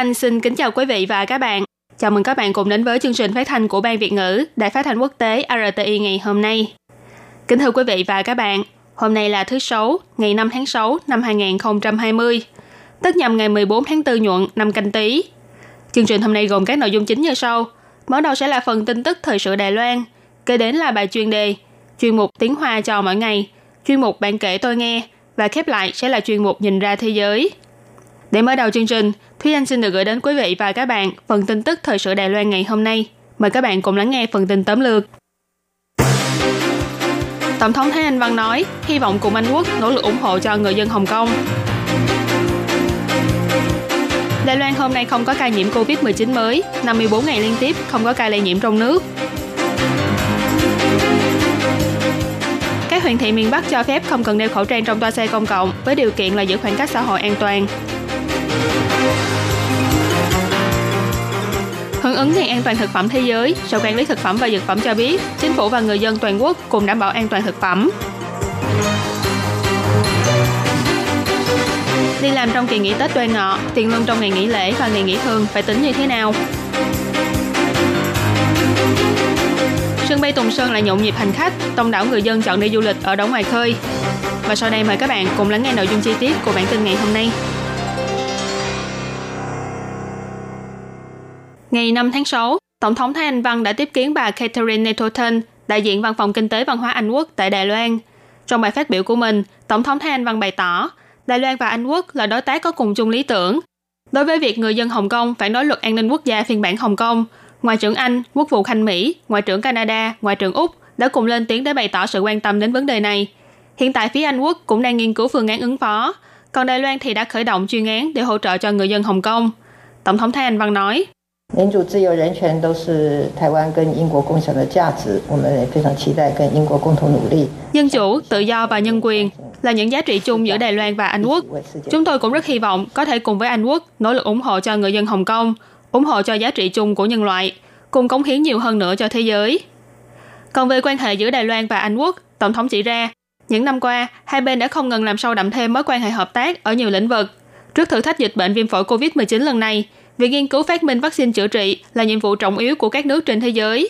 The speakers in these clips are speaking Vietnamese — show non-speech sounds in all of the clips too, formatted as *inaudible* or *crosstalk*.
Anh xin kính chào quý vị và các bạn. Chào mừng các bạn cùng đến với chương trình phát thanh của Ban Việt ngữ Đài Phát thanh Quốc tế RTI ngày hôm nay. Kính thưa quý vị và các bạn, hôm nay là thứ Sáu, ngày 5 tháng 6 năm 2020, tức nhằm ngày 14 tháng 4 nhuận năm canh tí. Chương trình hôm nay gồm các nội dung chính như sau. Mở đầu sẽ là phần tin tức thời sự Đài Loan, kế đến là bài chuyên đề, chuyên mục tiếng Hoa cho mỗi ngày, chuyên mục bạn kể tôi nghe và khép lại sẽ là chuyên mục nhìn ra thế giới. Để mở đầu chương trình, Thúy Anh xin được gửi đến quý vị và các bạn phần tin tức thời sự Đài Loan ngày hôm nay. Mời các bạn cùng lắng nghe phần tin tóm lược. Tổng thống Thái Anh Văn nói, hy vọng cùng Anh Quốc nỗ lực ủng hộ cho người dân Hồng Kông. Đài Loan hôm nay không có ca nhiễm COVID-19 mới, 54 ngày liên tiếp không có ca lây nhiễm trong nước. Các huyện thị miền Bắc cho phép không cần đeo khẩu trang trong toa xe công cộng với điều kiện là giữ khoảng cách xã hội an toàn. Hưởng ứng Ngày an toàn thực phẩm thế giới, Sở Quản lý Thực phẩm và Dược phẩm cho biết, chính phủ và người dân toàn quốc cùng đảm bảo an toàn thực phẩm. Đi làm trong kỳ nghỉ Tết đoan ngọ, tiền lương trong ngày nghỉ lễ và ngày nghỉ thường phải tính như thế nào? Sân bay Tùng Sơn lại nhộn nhịp hành khách, đông đảo người dân chọn đi du lịch ở đảo ngoài khơi. Và sau đây mời các bạn cùng lắng nghe nội dung chi tiết của bản tin ngày hôm nay. Ngày 5 tháng 6, Tổng thống Thái Anh Văn đã tiếp kiến bà Catherine Nettleton, đại diện Văn phòng Kinh tế Văn hóa Anh Quốc tại Đài Loan. Trong bài phát biểu của mình, Tổng thống Thái Anh Văn bày tỏ, Đài Loan và Anh Quốc là đối tác có cùng chung lý tưởng. Đối với việc người dân Hồng Kông phản đối luật an ninh quốc gia phiên bản Hồng Kông, Ngoại trưởng Anh, Quốc vụ Khanh Mỹ, Ngoại trưởng Canada, Ngoại trưởng Úc đã cùng lên tiếng để bày tỏ sự quan tâm đến vấn đề này. Hiện tại phía Anh Quốc cũng đang nghiên cứu phương án ứng phó, còn Đài Loan thì đã khởi động chuyên án để hỗ trợ cho người dân Hồng Kông. Tổng thống Thái Anh Văn nói, 民主、自由、人权都是台湾跟英国共享的价值，我们也非常期待跟英国共同努力。 Dân chủ, tự do và nhân quyền là những giá trị chung giữa Đài Loan và Anh Quốc. Chúng tôi cũng rất hy vọng có thể cùng với Anh Quốc nỗ lực ủng hộ cho người dân Hồng Kông, ủng hộ cho giá trị chung của nhân loại, cùng cống hiến nhiều hơn nữa cho thế giới. Còn về quan hệ giữa Đài Loan và Anh Quốc, Tổng thống chỉ ra, những năm qua, hai bên đã không ngừng làm sâu đậm thêm mối quan hệ hợp tác ở nhiều lĩnh vực. Trước thử thách dịch bệnh viêm phổi COVID-19 lần này, việc nghiên cứu phát minh vaccine chữa trị là nhiệm vụ trọng yếu của các nước trên thế giới.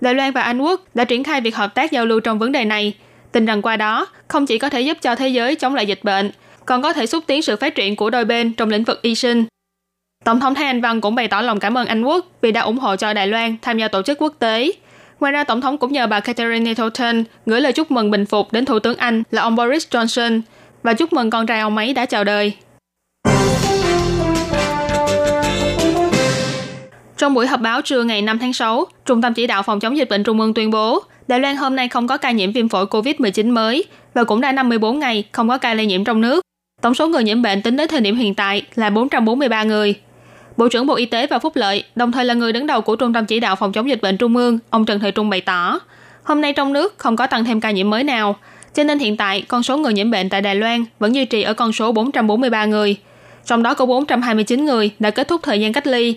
Đài Loan và Anh Quốc đã triển khai việc hợp tác giao lưu trong vấn đề này, tin rằng qua đó không chỉ có thể giúp cho thế giới chống lại dịch bệnh, còn có thể xúc tiến sự phát triển của đôi bên trong lĩnh vực y sinh. Tổng thống Thái Anh Văn cũng bày tỏ lòng cảm ơn Anh Quốc vì đã ủng hộ cho Đài Loan tham gia tổ chức quốc tế. Ngoài ra, Tổng thống cũng nhờ bà Catherine Nettleton gửi lời chúc mừng bình phục đến Thủ tướng Anh là ông Boris Johnson và chúc mừng con trai ông ấy đã chào đời. Trong buổi họp báo trưa ngày 5 tháng 6, Trung tâm Chỉ đạo Phòng chống dịch bệnh Trung ương tuyên bố Đài Loan hôm nay không có ca nhiễm viêm phổi COVID-19 mới và cũng đã 54 ngày không có ca lây nhiễm trong nước. Tổng số người nhiễm bệnh tính đến thời điểm hiện tại là 443 người. Bộ trưởng Bộ Y tế và Phúc lợi, đồng thời là người đứng đầu của Trung tâm Chỉ đạo Phòng chống dịch bệnh Trung ương, ông Trần Thời Trung bày tỏ, hôm nay trong nước không có tăng thêm ca nhiễm mới nào, cho nên hiện tại con số người nhiễm bệnh tại Đài Loan vẫn duy trì ở con số 443 người. Trong đó có 429 người đã kết thúc thời gian cách ly.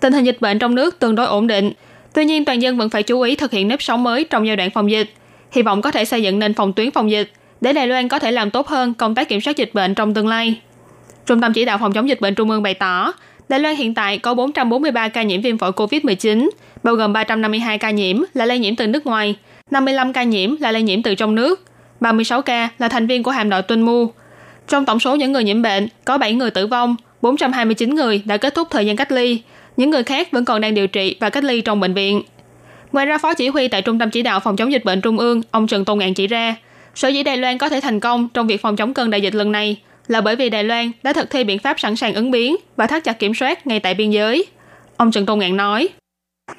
Tình hình dịch bệnh trong nước tương đối ổn định. Tuy nhiên, toàn dân vẫn phải chú ý thực hiện nếp sống mới trong giai đoạn phòng dịch. Hy vọng có thể xây dựng nên phòng tuyến phòng dịch để Đài Loan có thể làm tốt hơn công tác kiểm soát dịch bệnh trong tương lai. Trung tâm Chỉ đạo Phòng chống dịch bệnh Trung ương bày tỏ, Đài Loan hiện tại có 443 ca nhiễm viêm phổi COVID-19, bao gồm 352 ca nhiễm là lây nhiễm từ nước ngoài, 55 ca nhiễm là lây nhiễm từ trong nước, 36 ca là thành viên của hạm đội Tuân Mu. Trong tổng số những người nhiễm bệnh, có 7 người tử vong, 429 người đã kết thúc thời gian cách ly, những người khác vẫn còn đang điều trị và cách ly trong bệnh viện. Ngoài ra, Phó Chỉ huy tại Trung tâm Chỉ đạo Phòng chống dịch bệnh Trung ương, ông Trần Tôn Ngạn chỉ ra, sở dĩ Đài Loan có thể thành công trong việc phòng chống cơn đại dịch lần này là bởi vì Đài Loan đã thực thi biện pháp sẵn sàng ứng biến và thắt chặt kiểm soát ngay tại biên giới. Ông Trần Tôn Ngạn nói,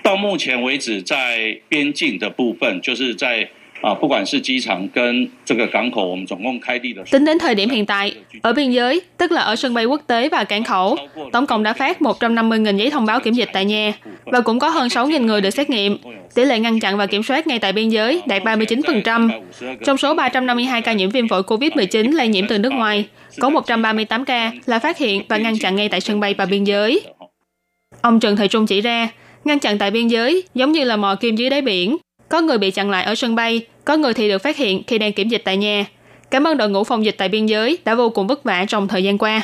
到 Tính đến thời điểm hiện tại, ở biên giới, tức là ở sân bay quốc tế và cảng khẩu, tổng cộng đã phát 150.000 giấy thông báo kiểm dịch tại nhà và cũng có hơn 6.000 người được xét nghiệm. Tỷ lệ ngăn chặn và kiểm soát ngay tại biên giới đạt 39%. Trong số 352 ca nhiễm viêm phổi COVID-19 lây nhiễm từ nước ngoài, có 138 ca là phát hiện và ngăn chặn ngay tại sân bay và biên giới. Ông Trần Thời Trung chỉ ra, ngăn chặn tại biên giới giống như là mò kim dưới đáy biển, có người bị chặn lại ở sân bay, có người thì được phát hiện khi đang kiểm dịch tại nhà. Cảm ơn đội ngũ phòng dịch tại biên giới đã vô cùng vất vả trong thời gian qua.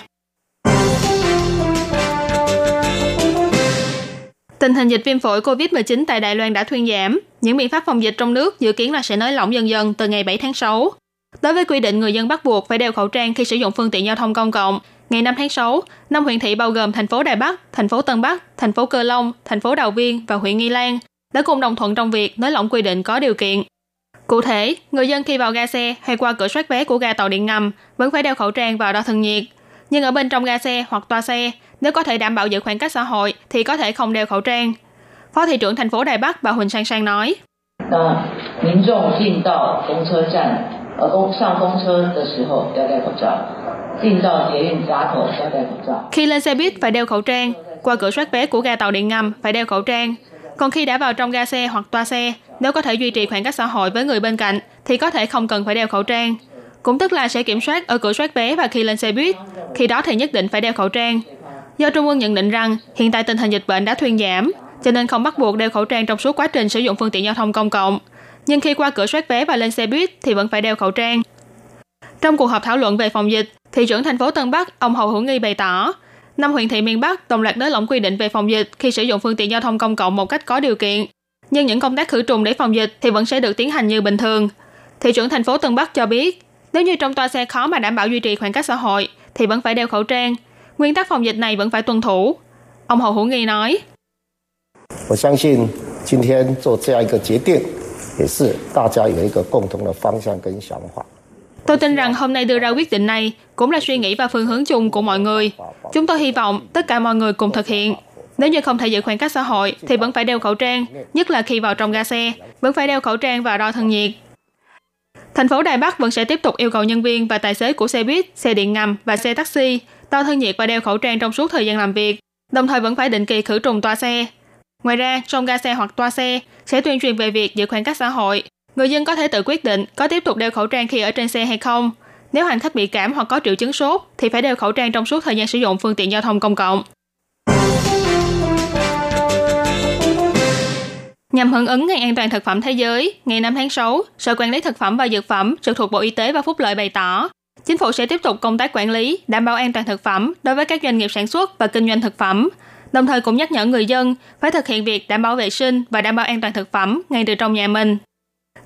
Tình hình dịch viêm phổi COVID-19 tại Đài Loan đã thuyên giảm. Những biện pháp phòng dịch trong nước dự kiến là sẽ nới lỏng dần dần từ ngày 7 tháng 6. Đối với quy định người dân bắt buộc phải đeo khẩu trang khi sử dụng phương tiện giao thông công cộng, ngày 5 tháng 6, năm huyện thị bao gồm thành phố Đài Bắc, thành phố Tân Bắc, thành phố Cơ Long, thành phố Đào Viên và huyện Nghi Lan đã cùng đồng thuận trong việc nới lỏng quy định có điều kiện. Cụ thể, người dân khi vào ga xe hay qua cửa soát vé của ga tàu điện ngầm vẫn phải đeo khẩu trang và đo thân nhiệt. Nhưng ở bên trong ga xe hoặc toa xe, nếu có thể đảm bảo giữ khoảng cách xã hội thì có thể không đeo khẩu trang. Phó thị trưởng thành phố Đài Bắc bà Huỳnh Sang Sang nói. Khi lên xe buýt phải đeo khẩu trang, qua cửa soát vé của ga tàu điện ngầm phải đeo khẩu trang, còn khi đã vào trong ga xe hoặc toa xe, nếu có thể duy trì khoảng cách xã hội với người bên cạnh thì có thể không cần phải đeo khẩu trang. Cũng tức là sẽ kiểm soát ở cửa soát vé và khi lên xe buýt, khi đó thì nhất định phải đeo khẩu trang. Do Trung ương nhận định rằng hiện tại tình hình dịch bệnh đã thuyên giảm, cho nên không bắt buộc đeo khẩu trang trong suốt quá trình sử dụng phương tiện giao thông công cộng. Nhưng khi qua cửa soát vé và lên xe buýt thì vẫn phải đeo khẩu trang. Trong cuộc họp thảo luận về phòng dịch, thị trưởng thành phố Tân Bắc, ông Hồ Hữu Nghi bày tỏ, năm huyện thị miền Bắc đồng loạt nới lỏng quy định về phòng dịch khi sử dụng phương tiện giao thông công cộng một cách có điều kiện. Nhưng những công tác khử trùng để phòng dịch thì vẫn sẽ được tiến hành như bình thường. Thị trưởng thành phố Tân Bắc cho biết, nếu như trong toa xe khó mà đảm bảo duy trì khoảng cách xã hội thì vẫn phải đeo khẩu trang. Nguyên tắc phòng dịch này vẫn phải tuân thủ. Ông Hồ Hữu Nghi nói. 我 Tôi tin rằng hôm nay đưa ra quyết định này cũng là suy nghĩ và phương hướng chung của mọi người. Chúng tôi hy vọng tất cả mọi người cùng thực hiện. Nếu như không thể giữ khoảng cách xã hội thì vẫn phải đeo khẩu trang, nhất là khi vào trong ga xe, vẫn phải đeo khẩu trang và đo thân nhiệt. Thành phố Đài Bắc vẫn sẽ tiếp tục yêu cầu nhân viên và tài xế của xe buýt, xe điện ngầm và xe taxi đo thân nhiệt và đeo khẩu trang trong suốt thời gian làm việc, đồng thời vẫn phải định kỳ khử trùng toa xe. Ngoài ra, trong ga xe hoặc toa xe sẽ tuyên truyền về việc giữ khoảng cách xã hội, Người dân có thể tự quyết định có tiếp tục đeo khẩu trang khi ở trên xe hay không. Nếu hành khách bị cảm hoặc có triệu chứng sốt thì phải đeo khẩu trang trong suốt thời gian sử dụng phương tiện giao thông công cộng. Nhằm hưởng ứng Ngày An toàn Thực phẩm Thế giới, ngày 5 tháng 6, Sở Quản lý Thực phẩm và Dược phẩm trực thuộc Bộ Y tế và Phúc lợi bày tỏ, chính phủ sẽ tiếp tục công tác quản lý, đảm bảo an toàn thực phẩm đối với các doanh nghiệp sản xuất và kinh doanh thực phẩm, đồng thời cũng nhắc nhở người dân phải thực hiện việc đảm bảo vệ sinh và đảm bảo an toàn thực phẩm ngay từ trong nhà mình.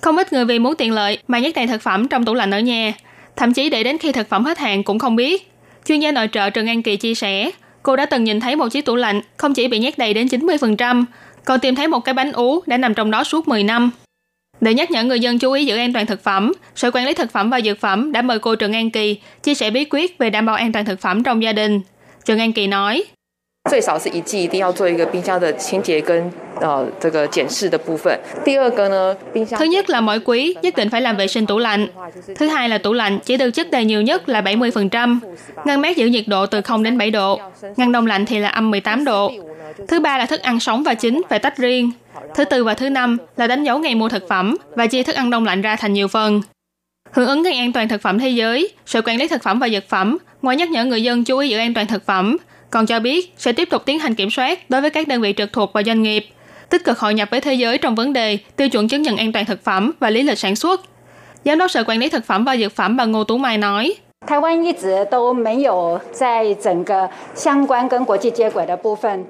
Không ít người vì muốn tiện lợi mà nhét đầy thực phẩm trong tủ lạnh ở nhà, thậm chí để đến khi thực phẩm hết hạn cũng không biết. Chuyên gia nội trợ Trần An Kỳ chia sẻ, cô đã từng nhìn thấy một chiếc tủ lạnh không chỉ bị nhét đầy đến 90%, còn tìm thấy một cái bánh ú đã nằm trong đó suốt 10 năm. Để nhắc nhở người dân chú ý giữ an toàn thực phẩm, Sở Quản lý Thực phẩm và Dược phẩm đã mời cô Trần An Kỳ chia sẻ bí quyết về đảm bảo an toàn thực phẩm trong gia đình. Trần An Kỳ nói, 最少是一季一定要做一个冰箱的清洁跟呃这个检视的部分。第二个呢，冰箱 thứ nhất là mỗi quý nhất định phải làm vệ sinh tủ lạnh. Thứ hai là tủ lạnh chỉ được chất đầy nhiều nhất là 70%. Ngăn mát giữ nhiệt độ từ 0 đến 7 độ. Ngăn đông lạnh thì là âm 18 độ. Thứ ba là thức ăn sống và chín phải tách riêng. Thứ tư và thứ năm là đánh dấu ngày mua thực phẩm và chia thức ăn đông lạnh ra thành nhiều phần. Hưởng ứng ngày an toàn thực phẩm thế giới, Sở Quản lý Thực phẩm và Dược phẩm ngoài nhắc nhở người dân chú ý giữ an toàn thực phẩm, còn cho biết sẽ tiếp tục tiến hành kiểm soát đối với các đơn vị trực thuộc và doanh nghiệp, tích cực hội nhập với thế giới trong vấn đề tiêu chuẩn chứng nhận an toàn thực phẩm và lý lịch sản xuất. Giám đốc Sở Quản lý Thực phẩm và Dược phẩm bà Ngô Tú Mai nói, 台湾一直都没有在整个相关跟国际接轨的部分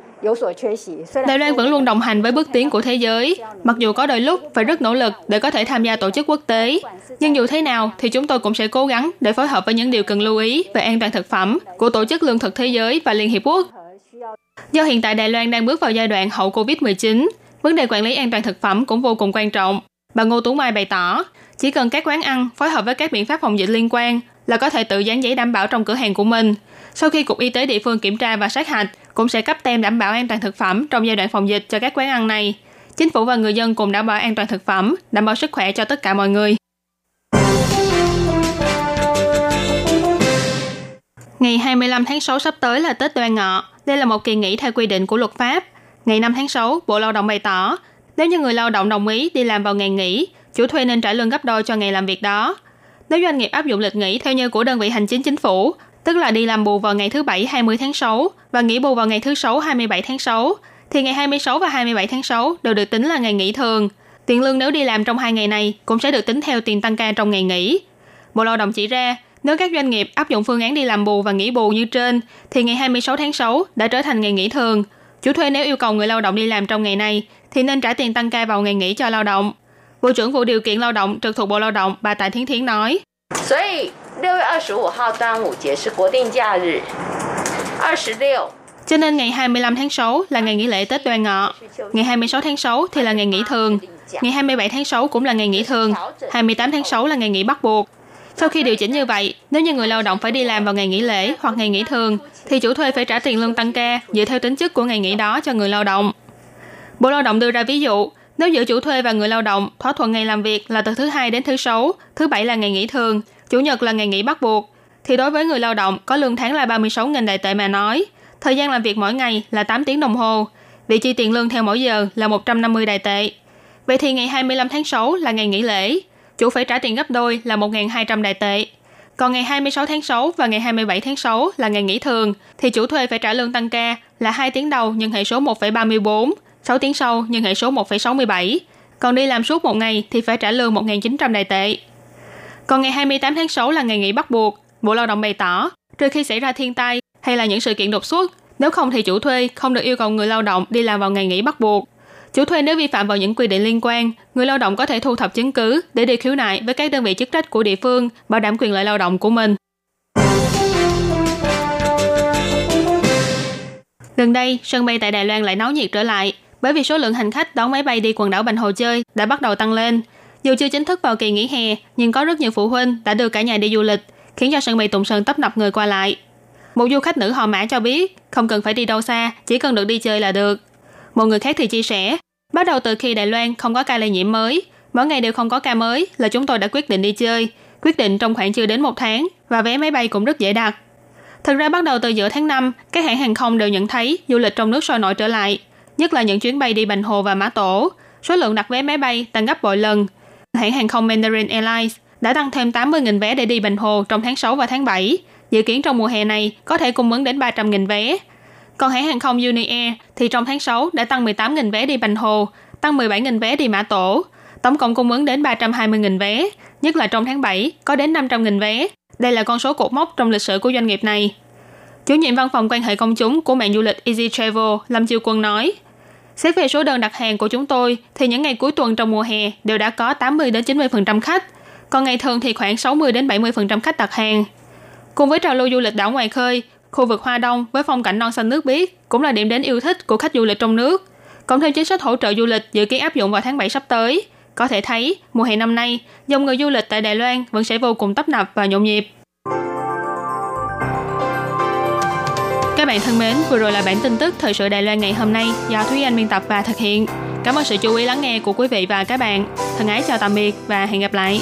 Đài Loan vẫn luôn đồng hành với bước tiến của thế giới, mặc dù có đôi lúc phải rất nỗ lực để có thể tham gia tổ chức quốc tế. Nhưng dù thế nào thì chúng tôi cũng sẽ cố gắng để phối hợp với những điều cần lưu ý về an toàn thực phẩm của Tổ chức Lương thực Thế giới và Liên Hiệp Quốc. Do hiện tại Đài Loan đang bước vào giai đoạn hậu Covid-19, vấn đề quản lý an toàn thực phẩm cũng vô cùng quan trọng. Bà Ngô Tú Mai bày tỏ, chỉ cần các quán ăn phối hợp với các biện pháp phòng dịch liên quan là có thể tự dán giấy đảm bảo trong cửa hàng của mình. Sau khi Cục Y tế địa phương kiểm tra và sát hạch, cũng sẽ cấp tem đảm bảo an toàn thực phẩm trong giai đoạn phòng dịch cho các quán ăn này. chính phủ và người dân cùng đảm bảo an toàn thực phẩm, đảm bảo sức khỏe cho tất cả mọi người. Ngày 25 tháng 6 sắp tới là Tết Đoan Ngọ. Đây là một kỳ nghỉ theo quy định của luật pháp. Ngày 5 tháng 6, Bộ Lao động bày tỏ, nếu như người lao động đồng ý đi làm vào ngày nghỉ, chủ thuê nên trả lương gấp đôi cho ngày làm việc đó. Nếu doanh nghiệp áp dụng lịch nghỉ theo như của đơn vị hành chính chính phủ, tức là đi làm bù vào ngày thứ Bảy 20 tháng 6 và nghỉ bù vào ngày thứ Sáu 27 tháng 6, thì ngày 26 và 27 tháng 6 đều được tính là ngày nghỉ thường. Tiền lương nếu đi làm trong hai ngày này cũng sẽ được tính theo tiền tăng ca trong ngày nghỉ. Bộ Lao động chỉ ra, nếu các doanh nghiệp áp dụng phương án đi làm bù và nghỉ bù như trên, thì ngày 26 tháng 6 đã trở thành ngày nghỉ thường. Chủ thuê nếu yêu cầu người lao động đi làm trong ngày này, thì nên trả tiền tăng ca vào ngày nghỉ cho lao động. Bộ trưởng Vụ Điều kiện Lao động trực thuộc Bộ Lao động bà Tạ Thiến Thiến nói. 所以六月二十五号端午节是国定假日，二十六 cho nên ngày 25 tháng 6 là ngày nghỉ lễ Tết Đoan Ngọ. Ngày 26 tháng 6 thì là ngày nghỉ thường. Ngày 27 tháng 6 cũng là ngày nghỉ thường. 28 tháng 6 là ngày nghỉ bắt buộc. Sau khi điều chỉnh như vậy, nếu như người lao động phải đi làm vào ngày nghỉ lễ hoặc ngày nghỉ thường, thì chủ thuê phải trả tiền lương tăng ca dựa theo tính chất của ngày nghỉ đó cho người lao động. Bộ Lao động đưa ra ví dụ, nếu giữa chủ thuê và người lao động thỏa thuận ngày làm việc là từ thứ hai đến thứ sáu, thứ bảy là ngày nghỉ thường, chủ nhật là ngày nghỉ bắt buộc, thì đối với người lao động có lương tháng là 36.000 đại tệ mà nói, thời gian làm việc mỗi ngày là 8 tiếng đồng hồ, vị chi tiền lương theo mỗi giờ là 150 đại tệ. Vậy thì ngày 25 tháng 6 là ngày nghỉ lễ, chủ phải trả tiền gấp đôi là 1.200 đại tệ. Còn ngày 26 tháng 6 và ngày 27 tháng 6 là ngày nghỉ thường, thì chủ thuê phải trả lương tăng ca là 2 tiếng đầu nhân hệ số 1,34, 6 tiếng sau nhân hệ số 1,67. Còn đi làm suốt một ngày thì phải trả lương 1.900 đại tệ. Còn ngày 28 tháng 6 là ngày nghỉ bắt buộc. Bộ Lao động bày tỏ, trừ khi xảy ra thiên tai hay là những sự kiện đột xuất, nếu không thì chủ thuê không được yêu cầu người lao động đi làm vào ngày nghỉ bắt buộc. Chủ thuê nếu vi phạm vào những quy định liên quan, người lao động có thể thu thập chứng cứ để đi khiếu nại với các đơn vị chức trách của địa phương, bảo đảm quyền lợi lao động của mình. Gần đây, sân bay tại Đài Loan lại náo nhiệt trở lại, bởi vì số lượng hành khách đón máy bay đi quần đảo Bành Hồ chơi đã bắt đầu tăng lên. Dù chưa chính thức vào kỳ nghỉ hè, nhưng có rất nhiều phụ huynh đã đưa cả nhà đi du lịch, khiến cho sân bay Tùng Sơn tấp nập người qua lại. Một du khách nữ họ Mã cho biết, không cần phải đi đâu xa, chỉ cần được đi chơi là được. Một người khác thì chia sẻ, bắt đầu từ khi Đài Loan không có ca lây nhiễm mới, mỗi ngày đều không có ca mới là chúng tôi đã quyết định đi chơi, quyết định trong khoảng chưa đến một tháng và vé máy bay cũng rất dễ đặt. Thực ra bắt đầu từ giữa tháng 5, các hãng hàng không đều nhận thấy du lịch trong nước sôi nổi trở lại, nhất là những chuyến bay đi Bành Hồ và Mã Tổ. Số lượng đặt vé máy bay tăng gấp bội lần. Hãng hàng không Mandarin Airlines đã tăng thêm 80.000 vé để đi Bành Hồ trong tháng 6 và tháng 7. Dự kiến trong mùa hè này có thể cung ứng đến 300.000 vé. Còn hãng hàng không Uniair thì trong tháng 6 đã tăng 18.000 vé đi Bành Hồ, tăng 17.000 vé đi Mã Tổ. Tổng cộng cung ứng đến 320.000 vé, nhất là trong tháng 7 có đến 500.000 vé. Đây là con số cột mốc trong lịch sử của doanh nghiệp này. Chủ nhiệm văn phòng quan hệ công chúng của mạng du lịch Easy Travel Lâm Chiêu Quân nói, Xét về số đơn đặt hàng của chúng tôi thì những ngày cuối tuần trong mùa hè đều đã có 80 đến 90% khách, còn ngày thường thì khoảng 60 đến 70% khách đặt hàng. Cùng với trào lưu du lịch đảo ngoài khơi, khu vực Hoa Đông với phong cảnh non xanh nước biếc cũng là điểm đến yêu thích của khách du lịch trong nước. Cộng thêm chính sách hỗ trợ du lịch dự kiến áp dụng vào tháng 7 sắp tới, có thể thấy mùa hè năm nay, dòng người du lịch tại Đài Loan vẫn sẽ vô cùng tấp nập và nhộn nhịp. Các bạn thân mến, vừa rồi là bản tin tức thời sự Đài Loan ngày hôm nay do Thúy Anh biên tập và thực hiện. Cảm ơn sự chú ý lắng nghe của quý vị và các bạn. Thân ái chào tạm biệt và hẹn gặp lại.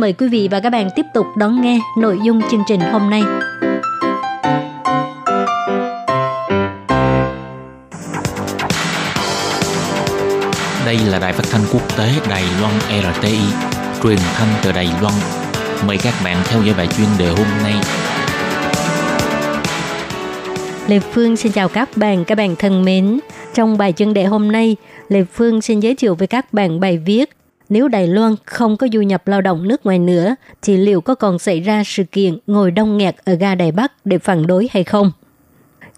mời quý vị và các bạn tiếp tục đón nghe nội dung chương trình hôm nay. Đây là đài phát thanh quốc tế Đài Loan RTI, truyền thanh từ Đài Loan. Mời các bạn theo dõi bài chuyên đề hôm nay. Lê Phương xin chào các bạn, các bạn thân mến. Trong bài chuyên đề hôm nay, Lê Phương xin giới thiệu với các bạn bài viết nếu Đài Loan không có du nhập lao động nước ngoài nữa, thì liệu có còn xảy ra sự kiện ngồi đông nghẹt ở ga Đài Bắc để phản đối hay không?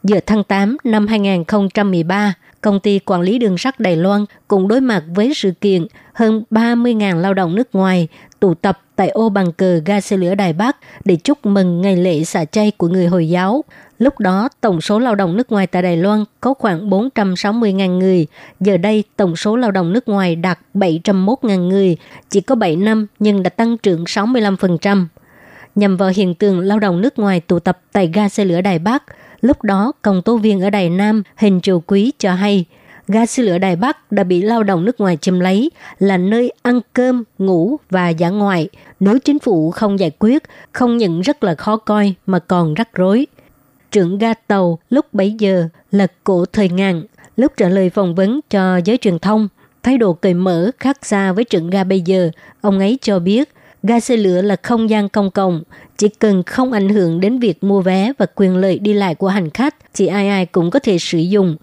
Giữa tháng 8 năm 2013, công ty quản lý đường sắt Đài Loan cũng đối mặt với sự kiện hơn 30.000 lao động nước ngoài tụ tập tại ô bằng cờ ga xe lửa Đài Bắc để chúc mừng ngày lễ xả chay của người Hồi giáo. Lúc đó, tổng số lao động nước ngoài tại Đài Loan có khoảng 460.000 người. Giờ đây, tổng số lao động nước ngoài đạt 701.000 người, chỉ có 7 năm nhưng đã tăng trưởng 65%. Nhằm vào hiện tượng lao động nước ngoài tụ tập tại ga xe lửa Đài Bắc, lúc đó công tố viên ở Đài Nam Hình Triều Quý cho hay – ga xe lửa Đài Bắc đã bị lao động nước ngoài chiếm lấy là nơi ăn cơm, ngủ và giả ngoại. Nếu chính phủ không giải quyết, không những rất là khó coi mà còn rắc rối. Trưởng ga tàu lúc bấy giờ là cổ thời ngàn, lúc trả lời phỏng vấn cho giới truyền thông, thái độ cởi mở khác xa với trưởng ga bây giờ. Ông ấy cho biết ga xe lửa là không gian công cộng, chỉ cần không ảnh hưởng đến việc mua vé và quyền lợi đi lại của hành khách thì ai ai cũng có thể sử dụng.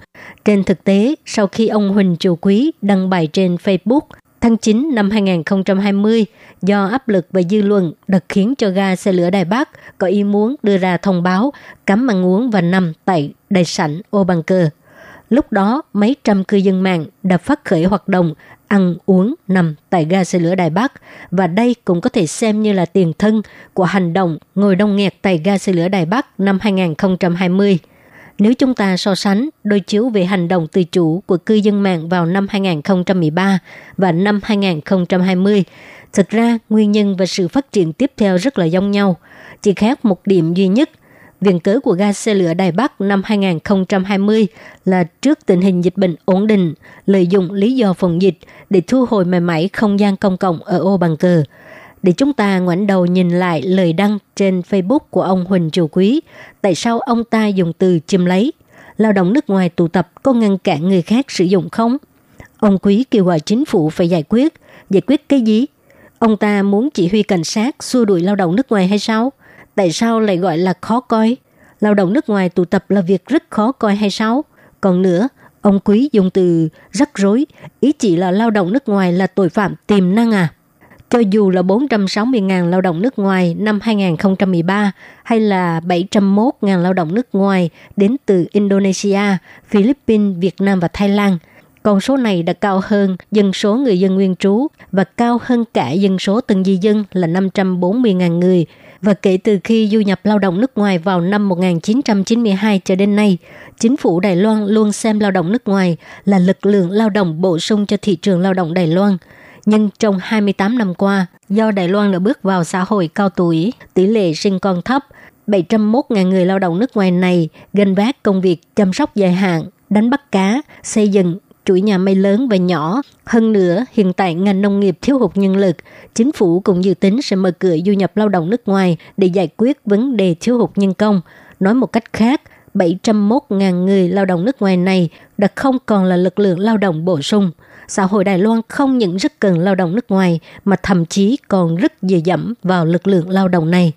Trên thực tế, sau khi ông Huỳnh Chủ Quý đăng bài trên Facebook tháng 9 năm 2020 do áp lực và dư luận đã khiến cho ga xe lửa Đài Bắc có ý muốn đưa ra thông báo cấm ăn uống và nằm tại đại sảnh ô bằng cờ. Lúc đó, mấy trăm cư dân mạng đã phát khởi hoạt động ăn uống nằm tại ga xe lửa Đài Bắc và đây cũng có thể xem như là tiền thân của hành động ngồi đông nghẹt tại ga xe lửa Đài Bắc năm 2020. Nếu chúng ta so sánh đối chiếu về hành động tự chủ của cư dân mạng vào năm 2013 và năm 2020, thực ra nguyên nhân và sự phát triển tiếp theo rất là giống nhau. Chỉ khác một điểm duy nhất Viện cớ của ga xe lửa Đài Bắc năm 2020 là trước tình hình dịch bệnh ổn định, lợi dụng lý do phòng dịch để thu hồi mãi mãi không gian công cộng ở ô bàn cờ. Để chúng ta ngoảnh đầu nhìn lại lời đăng trên Facebook của ông Huỳnh Triều Quý, tại sao ông ta dùng từ chiếm lấy? Lao động nước ngoài tụ tập có ngăn cản người khác sử dụng không? Ông Quý kêu gọi chính phủ phải giải quyết. Giải quyết cái gì? Ông ta muốn chỉ huy cảnh sát xua đuổi lao động nước ngoài hay sao? tại sao lại gọi là khó coi? Lao động nước ngoài tụ tập là việc rất khó coi hay sao? Còn nữa, ông Quý dùng từ rắc rối, ý chỉ là lao động nước ngoài là tội phạm tiềm năng à? Cho dù là 460.000 lao động nước ngoài năm 2013 hay là 701.000 lao động nước ngoài đến từ Indonesia, Philippines, Việt Nam và Thái Lan, con số này đã cao hơn dân số người dân nguyên trú và cao hơn cả dân số từng di dân là 540.000 người và kể từ khi du nhập lao động nước ngoài vào năm 1992 cho đến nay, chính phủ Đài Loan luôn xem lao động nước ngoài là lực lượng lao động bổ sung cho thị trường lao động Đài Loan. Nhưng trong 28 năm qua, do Đài Loan đã bước vào xã hội cao tuổi, tỷ lệ sinh con thấp, 701.000 người lao động nước ngoài này gánh vác công việc chăm sóc dài hạn, đánh bắt cá, xây dựng, chuỗi nhà máy lớn và nhỏ. Hơn nữa, hiện tại ngành nông nghiệp thiếu hụt nhân lực. Chính phủ cũng dự tính sẽ mở cửa du nhập lao động nước ngoài để giải quyết vấn đề thiếu hụt nhân công. Nói một cách khác, 701.000 người lao động nước ngoài này đã không còn là lực lượng lao động bổ sung. Xã hội Đài Loan không những rất cần lao động nước ngoài mà thậm chí còn rất dựa dẫm vào lực lượng lao động này.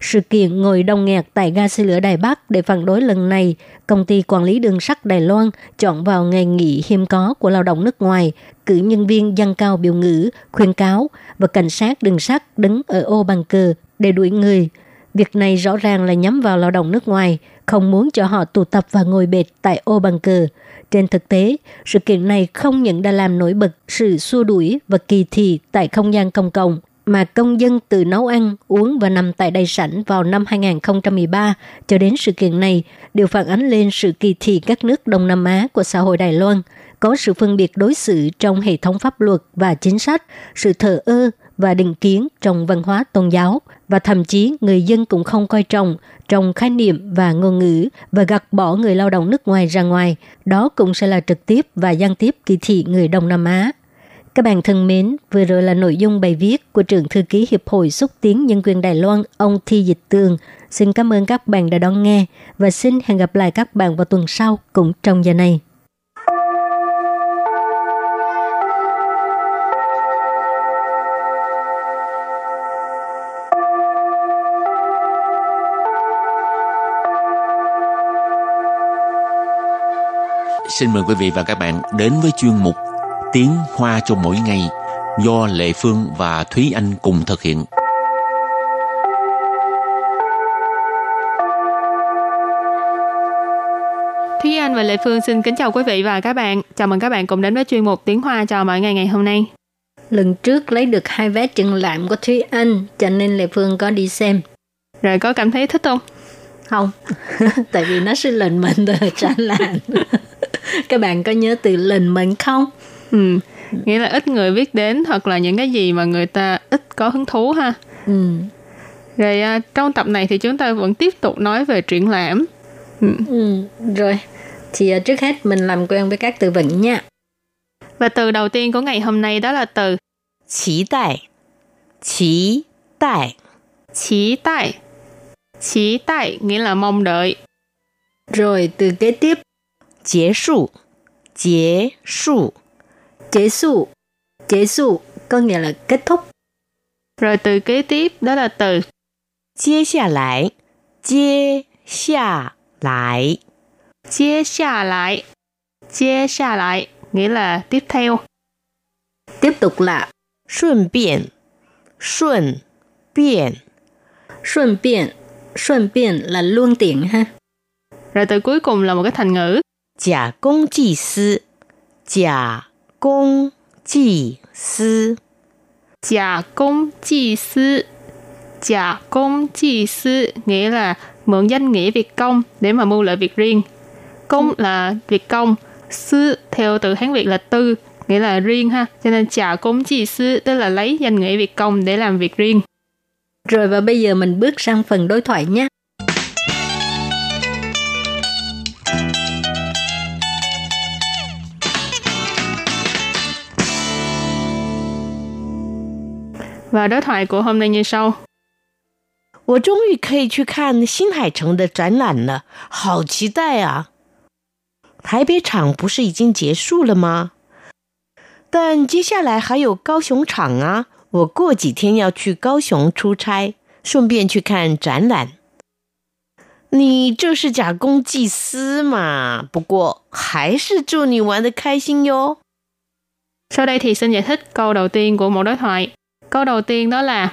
Sự kiện ngồi đông nghẹt tại ga xe lửa Đài Bắc để phản đối lần này, công ty quản lý đường sắt Đài Loan chọn vào ngày nghỉ hiếm có của lao động nước ngoài, cử nhân viên dân cao biểu ngữ, khuyên cáo và cảnh sát đường sắt đứng ở ô bằng cờ để đuổi người. Việc này rõ ràng là nhắm vào lao động nước ngoài, không muốn cho họ tụ tập và ngồi bệt tại ô bằng cờ. Trên thực tế, sự kiện này không những đã làm nổi bật sự xua đuổi và kỳ thị tại không gian công cộng, mà công dân tự nấu ăn, uống và nằm tại đầy sảnh vào năm 2013 cho đến sự kiện này đều phản ánh lên sự kỳ thị các nước Đông Nam Á của xã hội Đài Loan, có sự phân biệt đối xử trong hệ thống pháp luật và chính sách, sự thờ ơ và định kiến trong văn hóa tôn giáo và thậm chí người dân cũng không coi trọng trong khái niệm và ngôn ngữ và gạt bỏ người lao động nước ngoài ra ngoài. Đó cũng sẽ là trực tiếp và gián tiếp kỳ thị người Đông Nam Á. Các bạn thân mến, vừa rồi là nội dung bài viết của trưởng thư ký Hiệp hội xúc tiến nhân quyền Đài Loan, ông Thi Dịch Tường. Xin cảm ơn các bạn đã đón nghe và xin hẹn gặp lại các bạn vào tuần sau cũng trong giờ này. Xin mời quý vị và các bạn đến với chuyên mục Tiếng Hoa cho mỗi ngày do Lệ Phương và Thúy Anh cùng thực hiện. Thúy Anh và Lệ Phương xin kính chào quý vị và các bạn. Chào mừng các bạn cùng đến với chuyên mục Tiếng Hoa cho mỗi ngày ngày hôm nay. Lần trước lấy được hai vé triển lãm của Thúy Anh, cho nên Lệ Phương có đi xem. Rồi có cảm thấy thích không? Không, *laughs* tại vì nó是冷门的展览. các bạn có nhớ từ lệnh mệnh không? Ừ, nghĩa là ít người biết đến hoặc là những cái gì mà người ta ít có hứng thú ha. Ừ. Rồi à, trong tập này thì chúng ta vẫn tiếp tục nói về triển lãm. Ừ. ừ. Rồi, thì à, trước hết mình làm quen với các từ vựng nha. Và từ đầu tiên của ngày hôm nay đó là từ期待期待期待期待nghĩa là mong đợi. Rồi từ kế tiếp 结束结束 kết thúc kết thúc có nghĩa là kết thúc rồi từ kế tiếp đó là từ 接下来接下来接下来接下来 nghĩa là tiếp theo tiếp tục là 顺便顺便顺便顺便 là luôn tiện ha rồi từ cuối cùng là một cái thành ngữ 假公济私，假 公济私，假公济私，假公济私 nghĩa là mượn danh nghĩa việc công để mà mưu lợi việc riêng. Công là việc công, sư theo từ Hán Việt là tư, nghĩa là riêng ha. Cho nên trả công chi sư tức là lấy danh nghĩa việc công để làm việc riêng. Rồi và bây giờ mình bước sang phần đối thoại nhé. Và đối thoại của hôm nay như sau. 我终于可以去看新海诚的展览了，好期待啊！台北场不是已经结束了吗？但接下来还有高雄场啊！我过几天要去高雄出差，顺便去看展览。你这是假公济私嘛？不过还是祝你玩的开心哟。Sau đây thì xin giải thích câu đầu tiên của một đối thoại. Câu đầu tiên đó là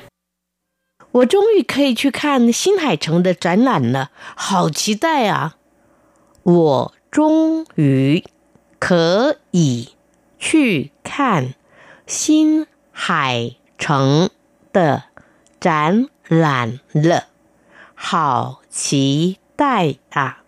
我终于可以去看新海诚的展览了，好期待啊！我终于可以去看新海诚的展览了，好期待啊！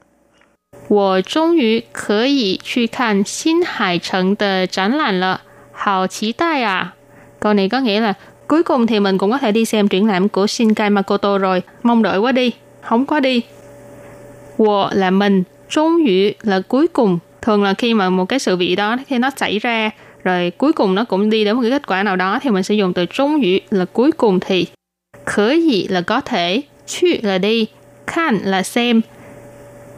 我终于可以去看新海诚的展览了，好期待啊！Câu này có nghĩa là Cuối cùng thì mình cũng có thể đi xem triển lãm của Shinkai Makoto rồi. Mong đợi quá đi. Không quá đi. Wo là mình. Trung yu là cuối cùng. Thường là khi mà một cái sự việc đó khi nó xảy ra rồi cuối cùng nó cũng đi đến một cái kết quả nào đó thì mình sẽ dùng từ trung yu là cuối cùng thì. Khởi gì là có thể. Chu là đi. khan là xem.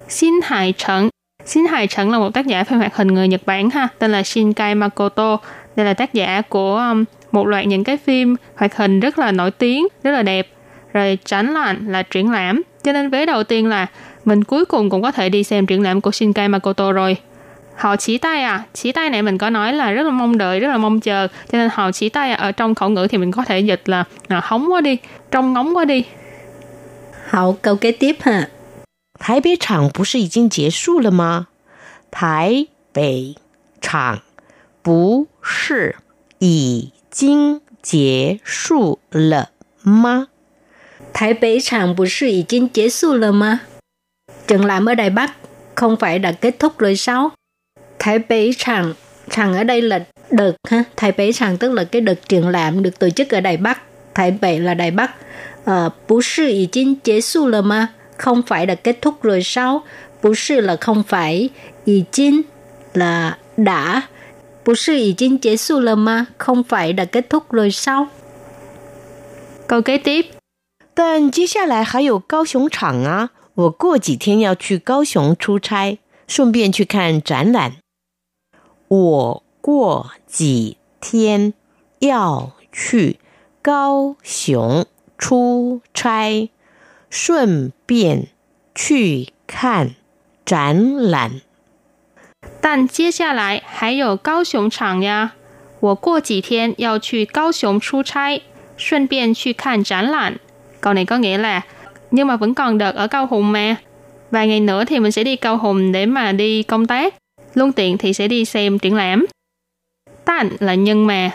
Xin Hải Trần Xin Hải Trần là một tác giả phim hoạt hình người Nhật Bản ha, tên là Shinkai Makoto. Đây là tác giả của um, một loạt những cái phim hoạt hình rất là nổi tiếng, rất là đẹp. Rồi tránh lạnh là triển lãm. Cho nên vế đầu tiên là mình cuối cùng cũng có thể đi xem triển lãm của Shinkai Makoto rồi. Họ chỉ tay à, chỉ tay này mình có nói là rất là mong đợi, rất là mong chờ. Cho nên họ chỉ tay à, ở trong khẩu ngữ thì mình có thể dịch là à, hóng quá đi, trông ngóng quá đi. Hậu câu kế tiếp ha. 台北场不是已经结束了吗？台北场不是已 经结束了吗？台北场不是已经结束了吗? Triển lãm ở Đài Bắc không phải đã kết thúc rồi sao? Thái北场,场ở đây là đợt ha. Thái北场tức là cái đợt triển lãm được tổ chức ở Đài Bắc. Thái北là Đài Bắc. Ờ, bú sư已经结束了吗? Không phải đã kết thúc rồi sao? Bú sư là không phải. Ý chính là đã. Bú sư ý chính 结束了吗? Không phải đã kết thúc rồi sao? Câu kế tiếp. 但接下来还有高雄场啊！我过几天要去高雄出差，顺便去看展览。我过几天要去高雄出差，顺便去看展览。 但接下来还有高雄场呀！我过几天要去高雄出差，顺便去看展览。Câu này có nghĩa là nhưng mà vẫn còn đợt ở Cao Hùng mà. Vài ngày nữa thì mình sẽ đi Cao Hùng để mà đi công tác. Luôn tiện thì sẽ đi xem triển lãm. Tàn là nhưng mà.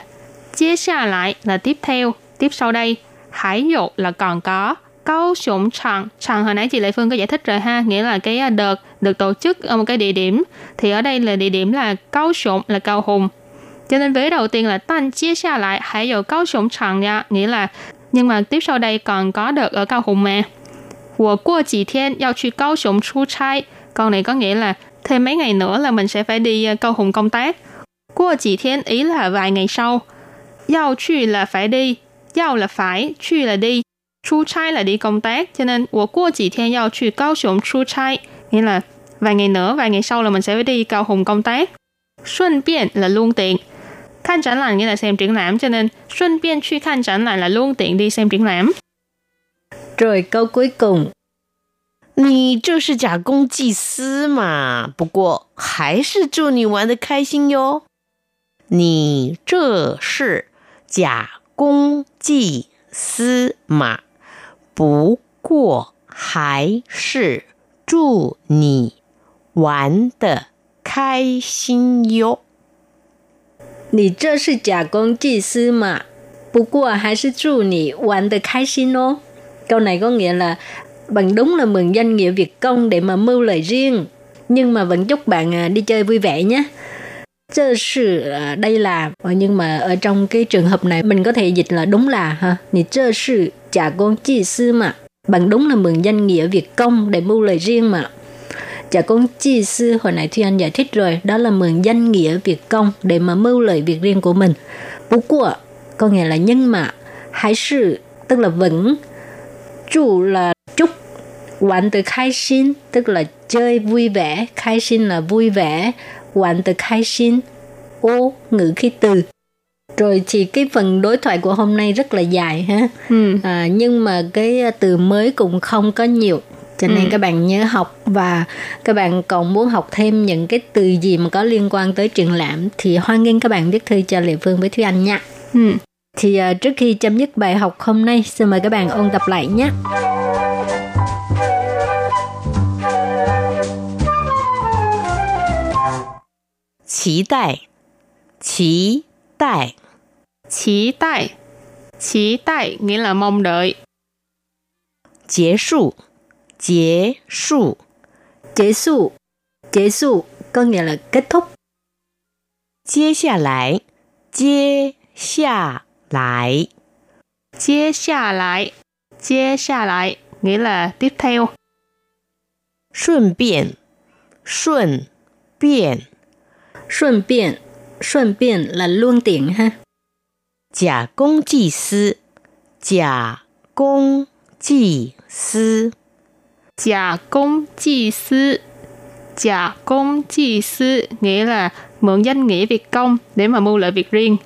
Chia xa lại là tiếp theo, tiếp sau đây. Hải dụ là còn có. Cao Sủng Tràng. Tràng hồi nãy chị Lệ Phương có giải thích rồi ha. Nghĩa là cái à, đợt được tổ chức ở một cái địa điểm. Thì ở đây là địa điểm là Cao Sủng là Cao Hùng. Cho nên vế đầu tiên là tan chia xa lại hãy dụ Cao Sủng Tràng nha. Nghĩa là nhưng mà tiếp sau đây còn có đợt ở Cao Hùng mà. 我过几天要去高雄出差. Câu này có nghĩa là thêm mấy ngày nữa là mình sẽ phải đi ờ, Cao Hùng công tác. Qua chỉ thiên ý là vài ngày sau. Yao去 là phải đi, yao là phải, 去 là đi, chu trai là đi công tác. Cho nên, 我过几天要去高雄出差, nghĩa là vài ngày nữa, vài ngày sau là mình sẽ phải đi Cao Hùng công tác. Xuân biện là luôn tiện. Khăn triển lãm nghĩa là xem triển lãm, cho nên xuân biên 去看展览 là luôn tiện đi xem triển lãm. Rồi câu cuối cùng. 你这是假公济私嘛？不过还是祝你玩的开心哟。你这是假公济私嘛？ 不过还是祝你玩的开心哟。你这是假公济私嘛？不过还是祝你玩的开心哦。Câu này có nghĩa là bằng đúng là mừng danh nghĩa việc công để mà mưu lợi riêng, nhưng mà vẫn chúc bạn à, đi chơi vui vẻ nhé. Chơ sự à, đây là ờ, nhưng mà ở trong cái trường hợp này mình có thể dịch là đúng là ha. Nì chơ sự trả con chi sư mà. Bằng đúng là mừng danh nghĩa việc công để mưu lợi riêng mà. Trả con chi sư hồi nãy Thuy Anh giải thích rồi, đó là mượn danh nghĩa việc công để mà mưu lợi việc riêng của mình. Bú của có nghĩa là nhân mà, hãy sự tức là vẫn, chủ là chúc, quản từ khai xin tức là chơi vui vẻ, khai xin là vui vẻ, quản từ khai xin, ô ngữ khi từ rồi thì cái phần đối thoại của hôm nay rất là dài ha ừ. à, nhưng mà cái à, từ mới cũng không có nhiều cho nên ừ. các bạn nhớ học và các bạn còn muốn học thêm những cái từ gì mà có liên quan tới triển lãm thì hoan nghênh các bạn viết thư cho lệ phương với thúy anh nha ừ. thì uh, trước khi chấm dứt bài học hôm nay xin mời các bạn ôn tập lại nhé Chí đại Chí 待，期待期待 nghĩa là mong đợi. 结束，结束， Kết thúc, kết thúc có nghĩa là kết thúc. 接下来，接下来，接下来接下来 nghĩa là tiếp theo. 顺便，顺便，顺便， 顺便 là luôn tiện ha. 假公济私，假公济私，假公济私giả công chi sư nghĩa là mượn danh nghĩa việc công để mà mưu lợi việc riêng.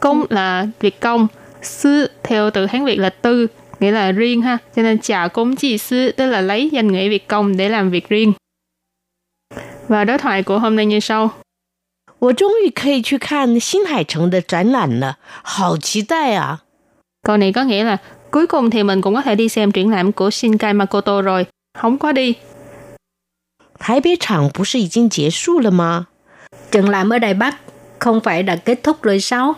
Công là việc công, sư theo từ Hán Việt là tư, nghĩa là riêng ha. Cho nên giả công chi sư tức là lấy danh nghĩa việc công để làm việc riêng. Và đối thoại của hôm nay như sau. 我终于可以去看新海诚的展览了，好期待啊！ Câu này có nghĩa là cuối cùng thì mình cũng có thể đi xem triển lãm của Shinkai Makoto rồi. Không có đi. 台北场不是已经结束了吗？ Triển lãm ở Đài Bắc không phải đã kết thúc rồi sao?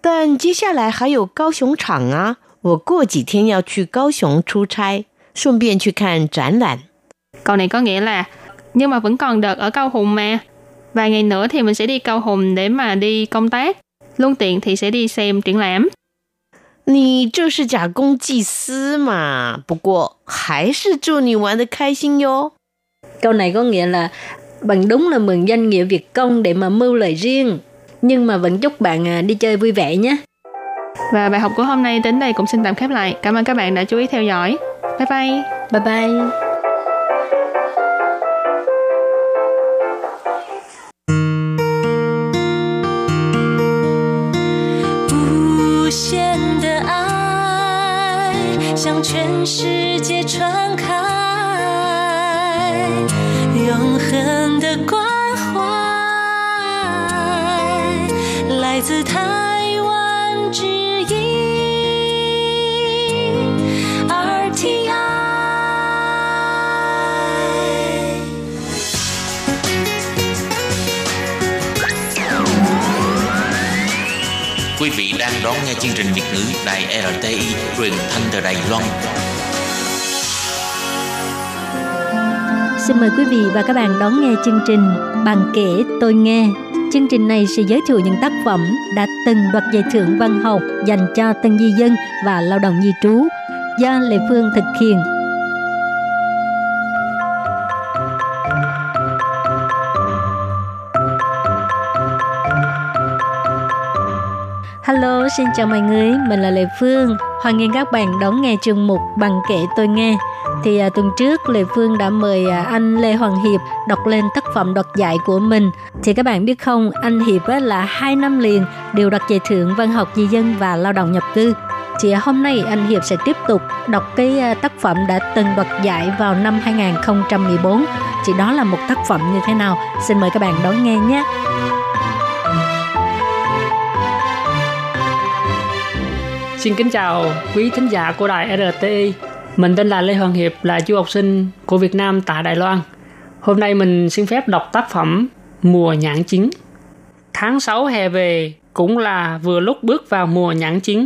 但接下来还有高雄场啊，我过几天要去高雄出差，顺便去看展览。 Câu này có nghĩa là nhưng mà vẫn còn đợt ở Cao Hùng mà. Vài ngày nữa thì mình sẽ đi Cao Hùng để mà đi công tác. Luôn tiện thì sẽ đi xem triển lãm. 你这是假公济私嘛？不过还是祝你玩的开心哟。 Câu này có nghĩa là bằng đúng là mượn danh nghĩa việc công để mà mưu lợi riêng. Nhưng mà vẫn chúc bạn à, đi chơi vui vẻ nhé. Và bài học của hôm nay đến đây cũng xin tạm khép lại. Cảm ơn các bạn đã chú ý theo dõi. Bye bye! Bye bye! 全世界传开，永恒的光 đang đón nghe chương trình Việt ngữ Đài RTI truyền thanh từ Đài Loan. Xin mời quý vị và các bạn đón nghe chương trình Bằng kể tôi nghe. Chương trình này sẽ giới thiệu những tác phẩm đã từng đoạt giải thưởng văn học dành cho tân di dân và lao động di trú do Lê Phương thực hiện. Hello, xin chào mọi người, mình là Lê Phương. Hoan nghênh các bạn đón nghe chương mục Bằng kể tôi nghe. Thì à, tuần trước Lê Phương đã mời à, anh Lê Hoàng Hiệp đọc lên tác phẩm đoạt giải của mình. Thì các bạn biết không, anh Hiệp á, là hai năm liền đều đoạt giải thưởng văn học di dân và lao động nhập cư. Thì à, hôm nay anh Hiệp sẽ tiếp tục đọc cái à, tác phẩm đã từng đoạt giải vào năm 2014. Thì đó là một tác phẩm như thế nào? Xin mời các bạn đón nghe nhé. Xin kính chào quý thính giả của đài RTI. Mình tên là Lê Hoàng Hiệp, là du học sinh của Việt Nam tại Đài Loan. Hôm nay mình xin phép đọc tác phẩm Mùa nhãn chính. Tháng 6 hè về cũng là vừa lúc bước vào mùa nhãn chính.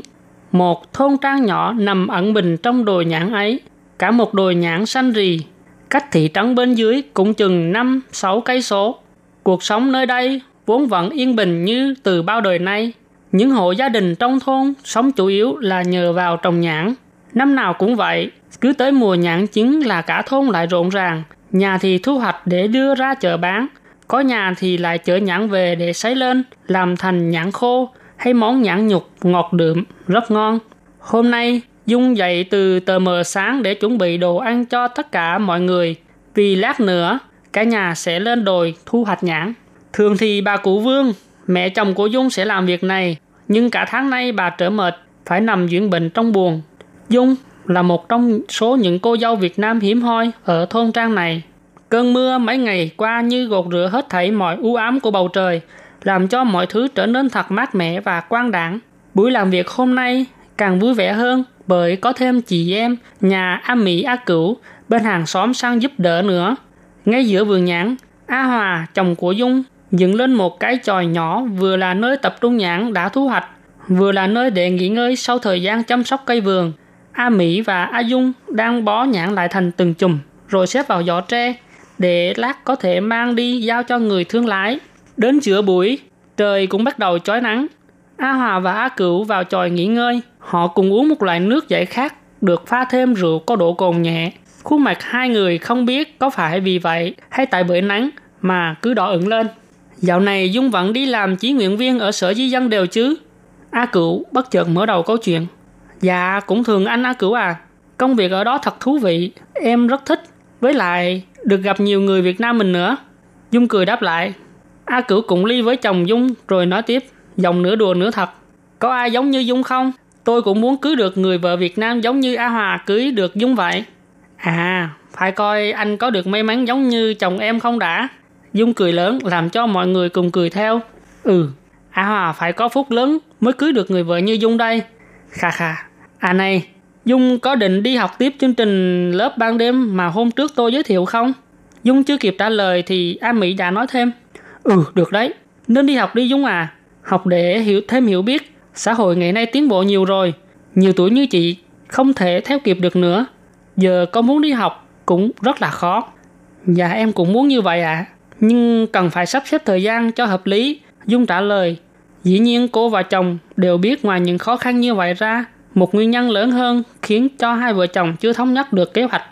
Một thôn trang nhỏ nằm ẩn mình trong đồi nhãn ấy. Cả một đồi nhãn xanh rì. Cách thị trấn bên dưới cũng chừng 5-6 cây số. Cuộc sống nơi đây vốn vẫn yên bình như từ bao đời nay. Những hộ gia đình trong thôn sống chủ yếu là nhờ vào trồng nhãn. Năm nào cũng vậy, cứ tới mùa nhãn chín là cả thôn lại rộn ràng. Nhà thì thu hoạch để đưa ra chợ bán. Có nhà thì lại chở nhãn về để sấy lên, làm thành nhãn khô hay món nhãn nhục ngọt đượm, rất ngon. Hôm nay, Dung dậy từ tờ mờ sáng để chuẩn bị đồ ăn cho tất cả mọi người. Vì lát nữa, cả nhà sẽ lên đồi thu hoạch nhãn. Thường thì bà cụ Vương, mẹ chồng của Dung sẽ làm việc này, nhưng cả tháng nay bà trở mệt, phải nằm dưỡng bệnh trong buồng. Dung là một trong số những cô dâu Việt Nam hiếm hoi ở thôn trang này. Cơn mưa mấy ngày qua như gột rửa hết thảy mọi u ám của bầu trời, làm cho mọi thứ trở nên thật mát mẻ và quang đảng. Buổi làm việc hôm nay càng vui vẻ hơn bởi có thêm chị em nhà A Mỹ A Cửu bên hàng xóm sang giúp đỡ nữa. Ngay giữa vườn nhãn, A Hòa, chồng của Dung, dựng lên một cái chòi nhỏ vừa là nơi tập trung nhãn đã thu hoạch, vừa là nơi để nghỉ ngơi sau thời gian chăm sóc cây vườn. A Mỹ và A Dung đang bó nhãn lại thành từng chùm, rồi xếp vào giỏ tre, để lát có thể mang đi giao cho người thương lái. Đến giữa buổi, trời cũng bắt đầu chói nắng. A Hòa và A Cửu vào chòi nghỉ ngơi, họ cùng uống một loại nước giải khát, được pha thêm rượu có độ cồn nhẹ. Khuôn mặt hai người không biết có phải vì vậy hay tại bởi nắng mà cứ đỏ ửng lên. Dạo này Dung vẫn đi làm chỉ nguyện viên ở sở di dân đều chứ? A Cửu bất chợt mở đầu câu chuyện. Dạ, cũng thường anh A Cửu à. Công việc ở đó thật thú vị, em rất thích. Với lại, được gặp nhiều người Việt Nam mình nữa. Dung cười đáp lại. A Cửu cũng ly với chồng Dung rồi nói tiếp, giọng nửa đùa nửa thật. Có ai giống như Dung không? Tôi cũng muốn cưới được người vợ Việt Nam giống như A Hòa cưới được Dung vậy. À, phải coi anh có được may mắn giống như chồng em không đã. Dung cười lớn làm cho mọi người cùng cười theo. Ừ, A Hòa phải có phúc lớn mới cưới được người vợ như Dung đây. Kha kha. À này, Dung có định đi học tiếp chương trình lớp ban đêm mà hôm trước tôi giới thiệu không? Dung chưa kịp trả lời thì A Mỹ đã nói thêm. Ừ, được đấy. Nên đi học đi Dung à. Học để hiểu thêm hiểu biết. Xã hội ngày nay tiến bộ nhiều rồi. Nhiều tuổi như chị không thể theo kịp được nữa. Giờ có muốn đi học cũng rất là khó. Dạ em cũng muốn như vậy ạ. À. Nhưng cần phải sắp xếp thời gian cho hợp lý. Dung trả lời. Dĩ nhiên cô và chồng đều biết ngoài những khó khăn như vậy ra, một nguyên nhân lớn hơn khiến cho hai vợ chồng chưa thống nhất được kế hoạch.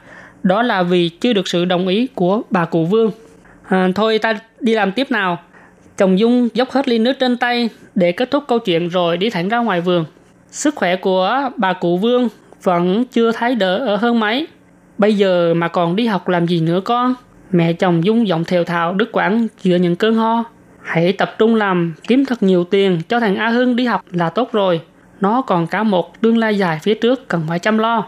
Đó là vì chưa được sự đồng ý của bà cụ Vương. À, thôi ta đi làm tiếp nào. Chồng Dung dốc hết ly nước trên tay để kết thúc câu chuyện rồi đi thẳng ra ngoài vườn. Sức khỏe của bà cụ Vương vẫn chưa thấy đỡ ở hơn mấy. Bây giờ mà còn đi học làm gì nữa con? Mẹ chồng Dung giọng thều thào đứt quãng giữa những cơn ho. Hãy tập trung làm, kiếm thật nhiều tiền cho thằng A Hưng đi học là tốt rồi. Nó còn cả một tương lai dài phía trước cần phải chăm lo.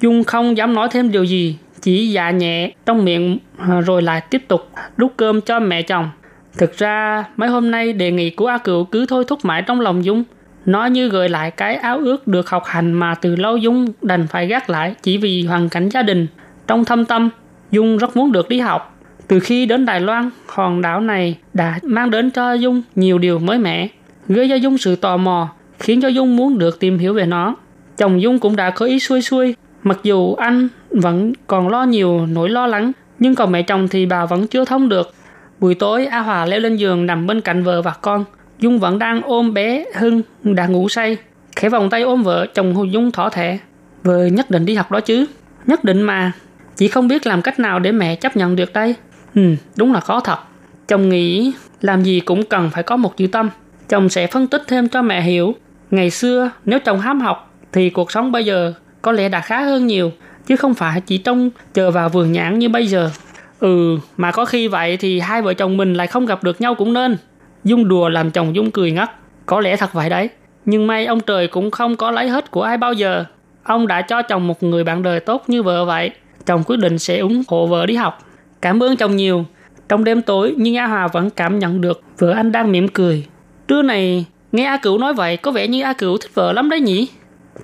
Dung không dám nói thêm điều gì, chỉ dạ nhẹ trong miệng à, rồi lại tiếp tục đút cơm cho mẹ chồng. Thực ra, mấy hôm nay đề nghị của A Cựu cứ thôi thúc mãi trong lòng Dung. Nó như gợi lại cái áo ước được học hành mà từ lâu Dung đành phải gác lại chỉ vì hoàn cảnh gia đình. Trong thâm tâm, Dung rất muốn được đi học. Từ khi đến Đài Loan, hòn đảo này đã mang đến cho Dung nhiều điều mới mẻ, gây cho Dung sự tò mò, khiến cho Dung muốn được tìm hiểu về nó. Chồng Dung cũng đã có ý xuôi xuôi, mặc dù anh vẫn còn lo nhiều nỗi lo lắng, nhưng còn mẹ chồng thì bà vẫn chưa thông được. Buổi tối, A Hòa leo lên giường nằm bên cạnh vợ và con. Dung vẫn đang ôm bé Hưng đã ngủ say. Khẽ vòng tay ôm vợ, chồng Dung thỏ thẻ. Vợ nhất định đi học đó chứ. Nhất định mà. Chỉ không biết làm cách nào để mẹ chấp nhận được đây. Ừ, đúng là khó thật. Chồng nghĩ làm gì cũng cần phải có một chữ tâm. Chồng sẽ phân tích thêm cho mẹ hiểu. Ngày xưa, nếu chồng hám học, thì cuộc sống bây giờ có lẽ đã khá hơn nhiều, chứ không phải chỉ trông chờ vào vườn nhãn như bây giờ. Ừ, mà có khi vậy thì hai vợ chồng mình lại không gặp được nhau cũng nên. Dung đùa làm chồng Dung cười ngất. Có lẽ thật vậy đấy. Nhưng may ông trời cũng không có lấy hết của ai bao giờ. Ông đã cho chồng một người bạn đời tốt như vợ vậy. Chồng quyết định sẽ ủng hộ vợ đi học. Cảm ơn chồng nhiều. Trong đêm tối, nhưng A Hòa vẫn cảm nhận được vợ anh đang mỉm cười. Trưa này, nghe A Cửu nói vậy, có vẻ như A Cửu thích vợ lắm đấy nhỉ?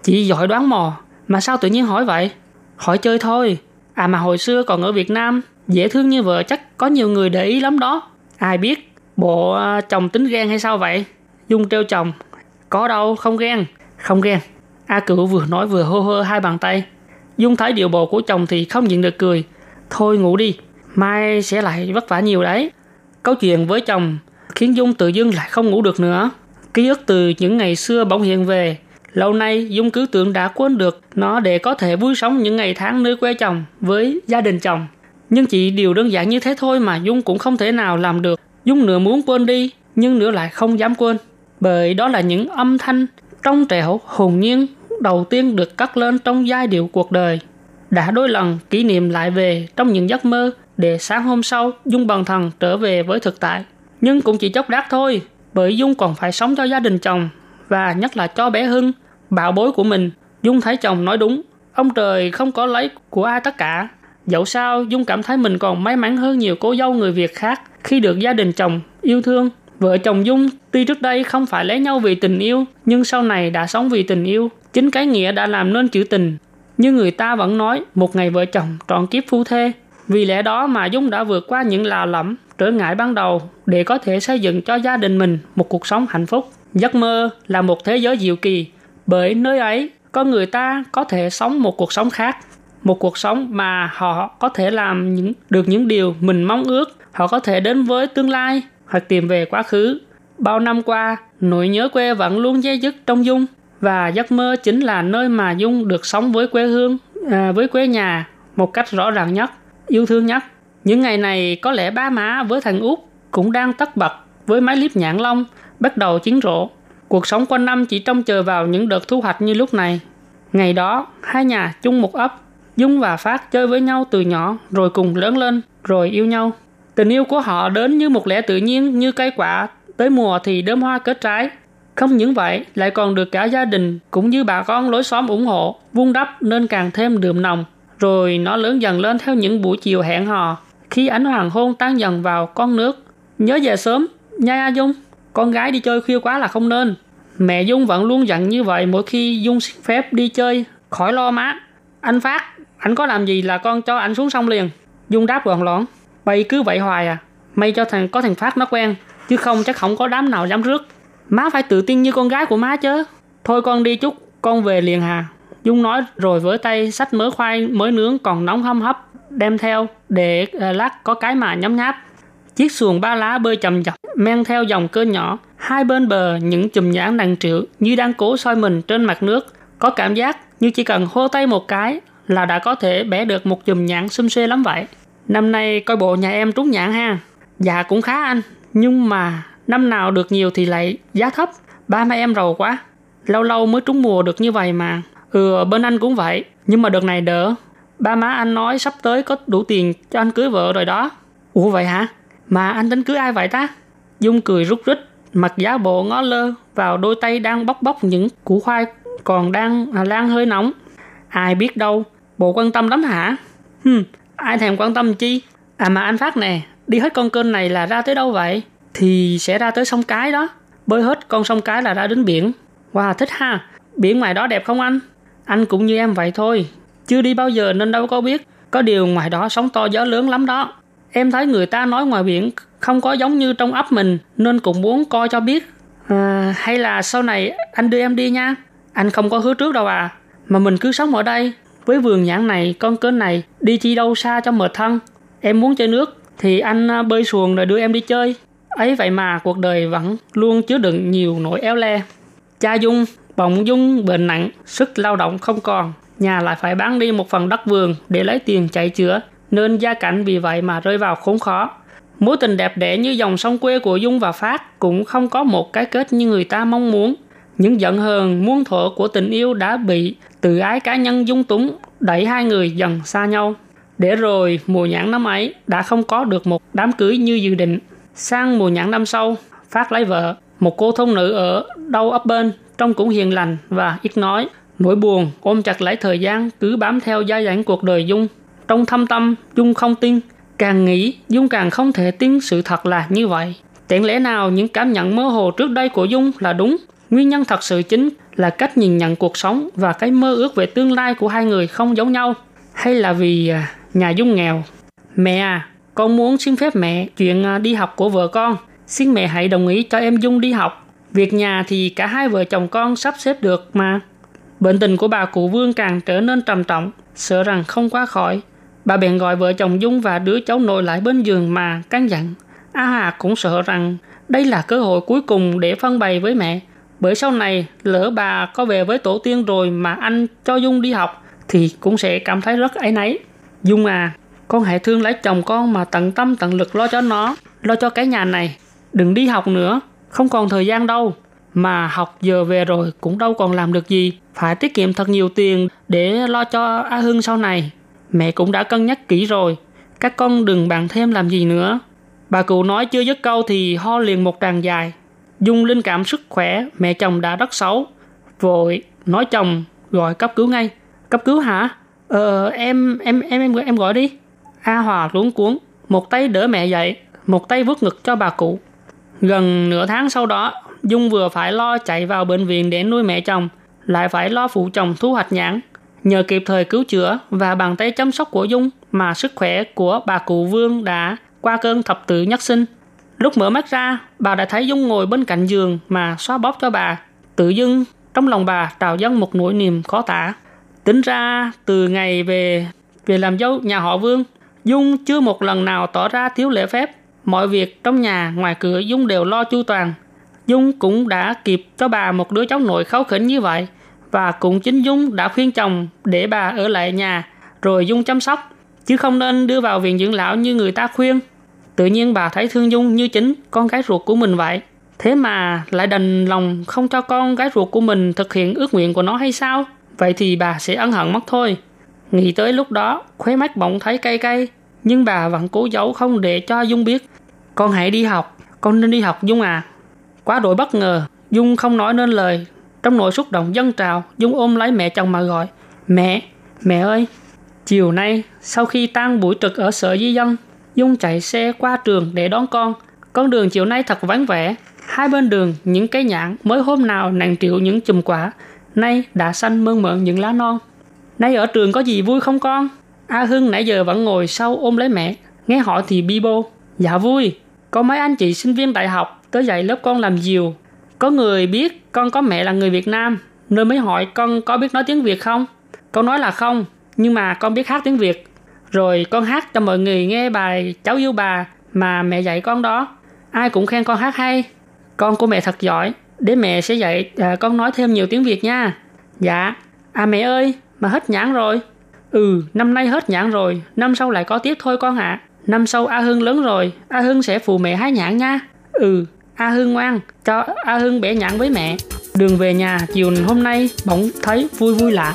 Chị giỏi đoán mò, mà sao tự nhiên hỏi vậy? Hỏi chơi thôi. À mà hồi xưa còn ở Việt Nam, dễ thương như vợ chắc có nhiều người để ý lắm đó. Ai biết, bộ à, chồng tính ghen hay sao vậy? Dung treo chồng. Có đâu, không ghen. Không ghen. A Cửu vừa nói vừa hô hơ hai bàn tay. Dung thấy điệu bộ của chồng thì không nhịn được cười. Thôi ngủ đi, mai sẽ lại vất vả nhiều đấy. Câu chuyện với chồng khiến Dung tự dưng lại không ngủ được nữa. Ký ức từ những ngày xưa bỗng hiện về. Lâu nay Dung cứ tưởng đã quên được nó để có thể vui sống những ngày tháng nơi quê chồng với gia đình chồng. Nhưng chỉ điều đơn giản như thế thôi mà Dung cũng không thể nào làm được. Dung nửa muốn quên đi, nhưng nửa lại không dám quên. Bởi đó là những âm thanh trong trẻo, hồn nhiên đầu tiên được cất lên trong giai điệu cuộc đời. Đã đôi lần kỷ niệm lại về trong những giấc mơ để sáng hôm sau Dung bằng thần trở về với thực tại. Nhưng cũng chỉ chốc đát thôi, bởi Dung còn phải sống cho gia đình chồng và nhất là cho bé Hưng, bảo bối của mình. Dung thấy chồng nói đúng, ông trời không có lấy của ai tất cả. Dẫu sao, Dung cảm thấy mình còn may mắn hơn nhiều cô dâu người Việt khác khi được gia đình chồng yêu thương. Vợ chồng Dung tuy trước đây không phải lấy nhau vì tình yêu, nhưng sau này đã sống vì tình yêu. Chính cái nghĩa đã làm nên chữ tình. Như người ta vẫn nói, một ngày vợ chồng trọn kiếp phu thê. Vì lẽ đó mà Dung đã vượt qua những lạ lẫm, trở ngại ban đầu để có thể xây dựng cho gia đình mình một cuộc sống hạnh phúc. Giấc mơ là một thế giới diệu kỳ, bởi nơi ấy con người ta có thể sống một cuộc sống khác, một cuộc sống mà họ có thể làm những được những điều mình mong ước, họ có thể đến với tương lai hoặc tìm về quá khứ. Bao năm qua, nỗi nhớ quê vẫn luôn dây dứt trong Dung và giấc mơ chính là nơi mà Dung được sống với quê hương, à, với quê nhà một cách rõ ràng nhất, yêu thương nhất. Những ngày này có lẽ ba má với thằng út cũng đang tất bật với máy clip nhãn long bắt đầu chiến rộ. Cuộc sống quanh năm chỉ trông chờ vào những đợt thu hoạch như lúc này. Ngày đó, hai nhà chung một ấp, Dung và Phát chơi với nhau từ nhỏ rồi cùng lớn lên, rồi yêu nhau. Tình yêu của họ đến như một lẽ tự nhiên như cây quả, tới mùa thì đơm hoa kết trái. Không những vậy, lại còn được cả gia đình cũng như bà con lối xóm ủng hộ, vun đắp nên càng thêm đượm nồng. Rồi nó lớn dần lên theo những buổi chiều hẹn hò, khi ánh hoàng hôn tan dần vào con nước. Nhớ về sớm, nha Dung, con gái đi chơi khuya quá là không nên. Mẹ Dung vẫn luôn dặn như vậy mỗi khi Dung xin phép đi chơi, khỏi lo má. Anh Phát, anh có làm gì là con cho anh xuống sông liền. Dung đáp gọn lõn, bay cứ vậy hoài à. May cho thằng có thằng Phát nó quen, chứ không chắc không có đám nào dám rước. Má phải tự tin như con gái của má chứ. Thôi con đi chút, con về liền hà. Dung nói rồi với tay sách mớ khoai mới nướng còn nóng hâm hấp đem theo để à, lát có cái mà nhấm nháp. Chiếc xuồng ba lá bơi chậm chậm men theo dòng cơ nhỏ, hai bên bờ những chùm nhãn đằng triệu như đang cố soi mình trên mặt nước, có cảm giác như chỉ cần hô tay một cái là đã có thể bẻ được một chùm nhãn xum xuê lắm vậy. Năm nay coi bộ nhà em trúng nhãn ha. Dạ cũng khá anh, nhưng mà năm nào được nhiều thì lại giá thấp. Ba má em giàu quá. Lâu lâu mới trúng mùa được như vậy mà. Ừ, bên anh cũng vậy, nhưng mà đợt này đỡ. Ba má anh nói sắp tới có đủ tiền cho anh cưới vợ rồi đó. Ủa vậy hả? Mà anh tính cưới ai vậy ta? Dung cười rút rít, mặt giá bộ ngó lơ vào đôi tay đang bóc bóc những củ khoai còn đang à, lan hơi nóng. Ai biết đâu, bộ quan tâm lắm hả? Hừm, ai thèm quan tâm chi? À mà anh Phát nè, đi hết con kênh này là ra tới đâu vậy? Thì sẽ ra tới sông Cái đó. Bơi hết con sông Cái là ra đến biển. Wow, thích ha. Biển ngoài đó đẹp không anh? Anh cũng như em vậy thôi. Chưa đi bao giờ nên đâu có biết. Có điều ngoài đó sóng to gió lớn lắm đó. Em thấy người ta nói ngoài biển không có giống như trong ấp mình nên cũng muốn coi cho biết. À, hay là sau này anh đưa em đi nha. Anh không có hứa trước đâu à. Mà mình cứ sống ở đây. Với vườn nhãn này, con kênh này, đi chi đâu xa cho mệt thân. Em muốn chơi nước thì anh à, bơi xuồng rồi đưa em đi chơi. Ấy vậy mà cuộc đời vẫn luôn chứa đựng nhiều nỗi éo le. Cha Dung, bỗng Dung bệnh nặng, sức lao động không còn. Nhà lại phải bán đi một phần đất vườn để lấy tiền chạy chữa, nên gia cảnh vì vậy mà rơi vào khốn khó. Mối tình đẹp đẽ như dòng sông quê của Dung và Phát cũng không có một cái kết như người ta mong muốn. Những giận hờn, muôn thuở của tình yêu đã bị tự ái cá nhân dung túng, đẩy hai người dần xa nhau. Để rồi mùa nhãn năm ấy đã không có được một đám cưới như dự định. Sang mùa nhãn năm sau, Phát lấy vợ, một cô thông nữ ở đâu ấp bên, trông cũng hiền lành và ít nói. Nỗi buồn ôm chặt lấy thời gian cứ bám theo gia dãnh cuộc đời Dung. Trong thâm tâm, Dung không tin. Càng nghĩ, Dung càng không thể tin sự thật là như vậy. chẳng lẽ nào những cảm nhận mơ hồ trước đây của Dung là đúng? Nguyên nhân thật sự chính là cách nhìn nhận cuộc sống và cái mơ ước về tương lai của hai người không giống nhau. Hay là vì à, nhà Dung nghèo? Mẹ à, con muốn xin phép mẹ chuyện à, đi học của vợ con. Xin mẹ hãy đồng ý cho em Dung đi học. Việc nhà thì cả hai vợ chồng con sắp xếp được mà. Bệnh tình của bà cụ Vương càng trở nên trầm trọng, sợ rằng không qua khỏi. Bà bèn gọi vợ chồng Dung và đứa cháu nội lại bên giường mà căn dặn. A Hà cũng sợ rằng đây là cơ hội cuối cùng để phân bày với mẹ. Bởi sau này, lỡ bà có về với tổ tiên rồi mà anh cho Dung đi học, thì cũng sẽ cảm thấy rất ấy nấy Dung à, con hãy thương lấy chồng con mà tận tâm tận lực lo cho nó, lo cho cái nhà này. Đừng đi học nữa, không còn thời gian đâu. Mà học giờ về rồi cũng đâu còn làm được gì. Phải tiết kiệm thật nhiều tiền để lo cho A Hưng sau này. Mẹ cũng đã cân nhắc kỹ rồi. Các con đừng bàn thêm làm gì nữa. Bà cụ nói chưa dứt câu thì ho liền một tràng dài. Dung linh cảm sức khỏe, mẹ chồng đã rất xấu. Vội, nói chồng, gọi cấp cứu ngay. Cấp cứu hả? Ờ, em, em, em, em, em gọi đi. A Hòa luống cuốn, một tay đỡ mẹ dậy, một tay vuốt ngực cho bà cụ. Gần nửa tháng sau đó, Dung vừa phải lo chạy vào bệnh viện để nuôi mẹ chồng, lại phải lo phụ chồng thu hoạch nhãn. Nhờ kịp thời cứu chữa và bàn tay chăm sóc của Dung mà sức khỏe của bà cụ Vương đã qua cơn thập tự nhất sinh. Lúc mở mắt ra, bà đã thấy Dung ngồi bên cạnh giường mà xoa bóp cho bà. Tự dưng, trong lòng bà trào dâng một nỗi niềm khó tả. Tính ra, từ ngày về về làm dâu nhà họ Vương, Dung chưa một lần nào tỏ ra thiếu lễ phép. Mọi việc trong nhà ngoài cửa Dung đều lo chu toàn. Dung cũng đã kịp cho bà một đứa cháu nội kháu khỉnh như vậy. Và cũng chính Dung đã khuyên chồng để bà ở lại nhà rồi Dung chăm sóc. Chứ không nên đưa vào viện dưỡng lão như người ta khuyên. Tự nhiên bà thấy thương Dung như chính con gái ruột của mình vậy. Thế mà lại đành lòng không cho con gái ruột của mình thực hiện ước nguyện của nó hay sao? Vậy thì bà sẽ ân hận mất thôi. Nghĩ tới lúc đó, khóe mắt bỗng thấy cay cay. Nhưng bà vẫn cố giấu không để cho Dung biết. Con hãy đi học, con nên đi học Dung à. Quá đổi bất ngờ, Dung không nói nên lời. Trong nỗi xúc động dân trào, Dung ôm lấy mẹ chồng mà gọi. Mẹ, mẹ ơi! Chiều nay, sau khi tan buổi trực ở sở di dân, Dung chạy xe qua trường để đón con. Con đường chiều nay thật vắng vẻ. Hai bên đường, những cây nhãn mới hôm nào nàng triệu những chùm quả, nay đã xanh mơn mởn những lá non. Nay ở trường có gì vui không con? A Hưng nãy giờ vẫn ngồi sau ôm lấy mẹ. Nghe hỏi thì bi bô. Dạ vui. Có mấy anh chị sinh viên đại học tới dạy lớp con làm diều. Có người biết con có mẹ là người Việt Nam, nên mới hỏi con có biết nói tiếng Việt không? Con nói là không, nhưng mà con biết hát tiếng Việt. Rồi con hát cho mọi người nghe bài Cháu yêu bà mà mẹ dạy con đó. Ai cũng khen con hát hay. Con của mẹ thật giỏi, để mẹ sẽ dạy à, con nói thêm nhiều tiếng Việt nha. Dạ. À mẹ ơi, mà hết nhãn rồi. Ừ, năm nay hết nhãn rồi, năm sau lại có tiếp thôi con ạ. À. Năm sau A Hưng lớn rồi, A Hưng sẽ phụ mẹ hái nhãn nha. Ừ, A Hưng ngoan, cho A Hưng bẻ nhãn với mẹ. Đường về nhà chiều hôm nay bỗng thấy vui vui lạ.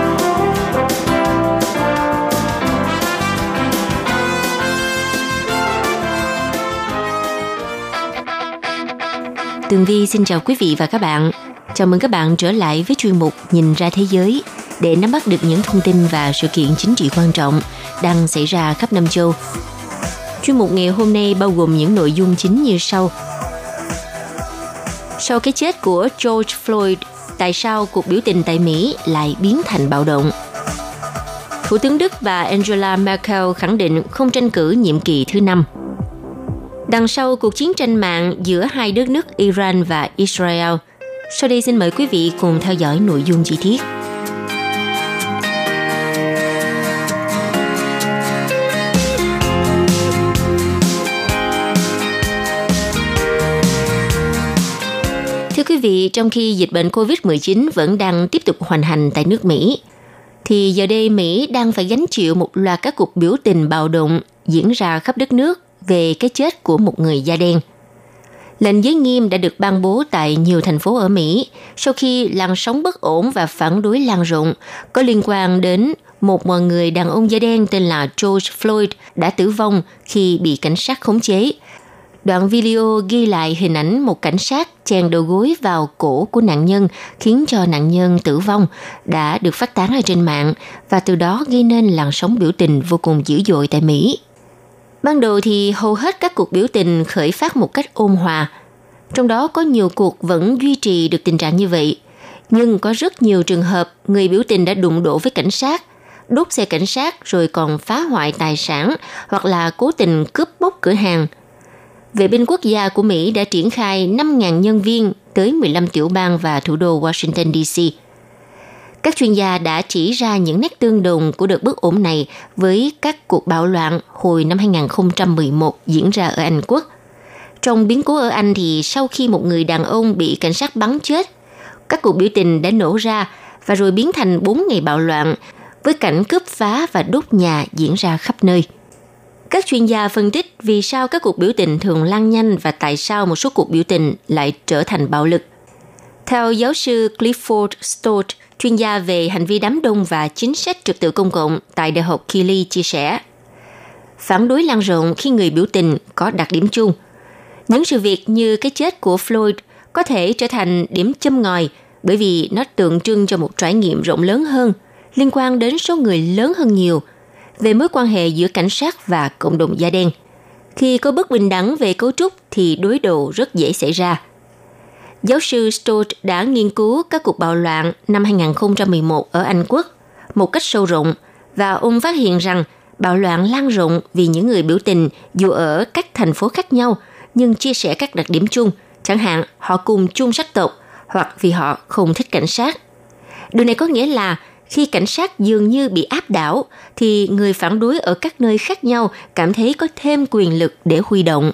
Tường Vi xin chào quý vị và các bạn. Chào mừng các bạn trở lại với chuyên mục Nhìn ra thế giới để nắm bắt được những thông tin và sự kiện chính trị quan trọng đang xảy ra khắp năm châu. Chuyên mục ngày hôm nay bao gồm những nội dung chính như sau. Sau cái chết của George Floyd, tại sao cuộc biểu tình tại Mỹ lại biến thành bạo động? Thủ tướng Đức và Angela Merkel khẳng định không tranh cử nhiệm kỳ thứ năm – đằng sau cuộc chiến tranh mạng giữa hai đất nước Iran và Israel. Sau đây xin mời quý vị cùng theo dõi nội dung chi tiết. Thưa quý vị, trong khi dịch bệnh COVID-19 vẫn đang tiếp tục hoành hành tại nước Mỹ, thì giờ đây Mỹ đang phải gánh chịu một loạt các cuộc biểu tình bạo động diễn ra khắp đất nước về cái chết của một người da đen. Lệnh giới nghiêm đã được ban bố tại nhiều thành phố ở Mỹ sau khi làn sóng bất ổn và phản đối lan rộng, có liên quan đến một người đàn ông da đen tên là George Floyd đã tử vong khi bị cảnh sát khống chế. Đoạn video ghi lại hình ảnh một cảnh sát chèn đầu gối vào cổ của nạn nhân khiến cho nạn nhân tử vong đã được phát tán ở trên mạng và từ đó gây nên làn sóng biểu tình vô cùng dữ dội tại Mỹ. Ban đầu thì hầu hết các cuộc biểu tình khởi phát một cách ôn hòa. Trong đó có nhiều cuộc vẫn duy trì được tình trạng như vậy. Nhưng có rất nhiều trường hợp người biểu tình đã đụng độ với cảnh sát, đốt xe cảnh sát rồi còn phá hoại tài sản hoặc là cố tình cướp bóc cửa hàng. Vệ binh quốc gia của Mỹ đã triển khai 5.000 nhân viên tới 15 tiểu bang và thủ đô Washington DC – các chuyên gia đã chỉ ra những nét tương đồng của đợt bất ổn này với các cuộc bạo loạn hồi năm 2011 diễn ra ở Anh Quốc. Trong biến cố ở Anh thì sau khi một người đàn ông bị cảnh sát bắn chết, các cuộc biểu tình đã nổ ra và rồi biến thành 4 ngày bạo loạn với cảnh cướp phá và đốt nhà diễn ra khắp nơi. Các chuyên gia phân tích vì sao các cuộc biểu tình thường lan nhanh và tại sao một số cuộc biểu tình lại trở thành bạo lực. Theo giáo sư Clifford Stott, chuyên gia về hành vi đám đông và chính sách trật tự công cộng tại Đại học Keele chia sẻ. Phản đối lan rộng khi người biểu tình có đặc điểm chung. Những sự việc như cái chết của Floyd có thể trở thành điểm châm ngòi bởi vì nó tượng trưng cho một trải nghiệm rộng lớn hơn, liên quan đến số người lớn hơn nhiều, về mối quan hệ giữa cảnh sát và cộng đồng da đen. Khi có bất bình đẳng về cấu trúc thì đối đầu rất dễ xảy ra – Giáo sư Stott đã nghiên cứu các cuộc bạo loạn năm 2011 ở Anh Quốc một cách sâu rộng và ông phát hiện rằng bạo loạn lan rộng vì những người biểu tình dù ở các thành phố khác nhau nhưng chia sẻ các đặc điểm chung, chẳng hạn họ cùng chung sắc tộc hoặc vì họ không thích cảnh sát. Điều này có nghĩa là khi cảnh sát dường như bị áp đảo thì người phản đối ở các nơi khác nhau cảm thấy có thêm quyền lực để huy động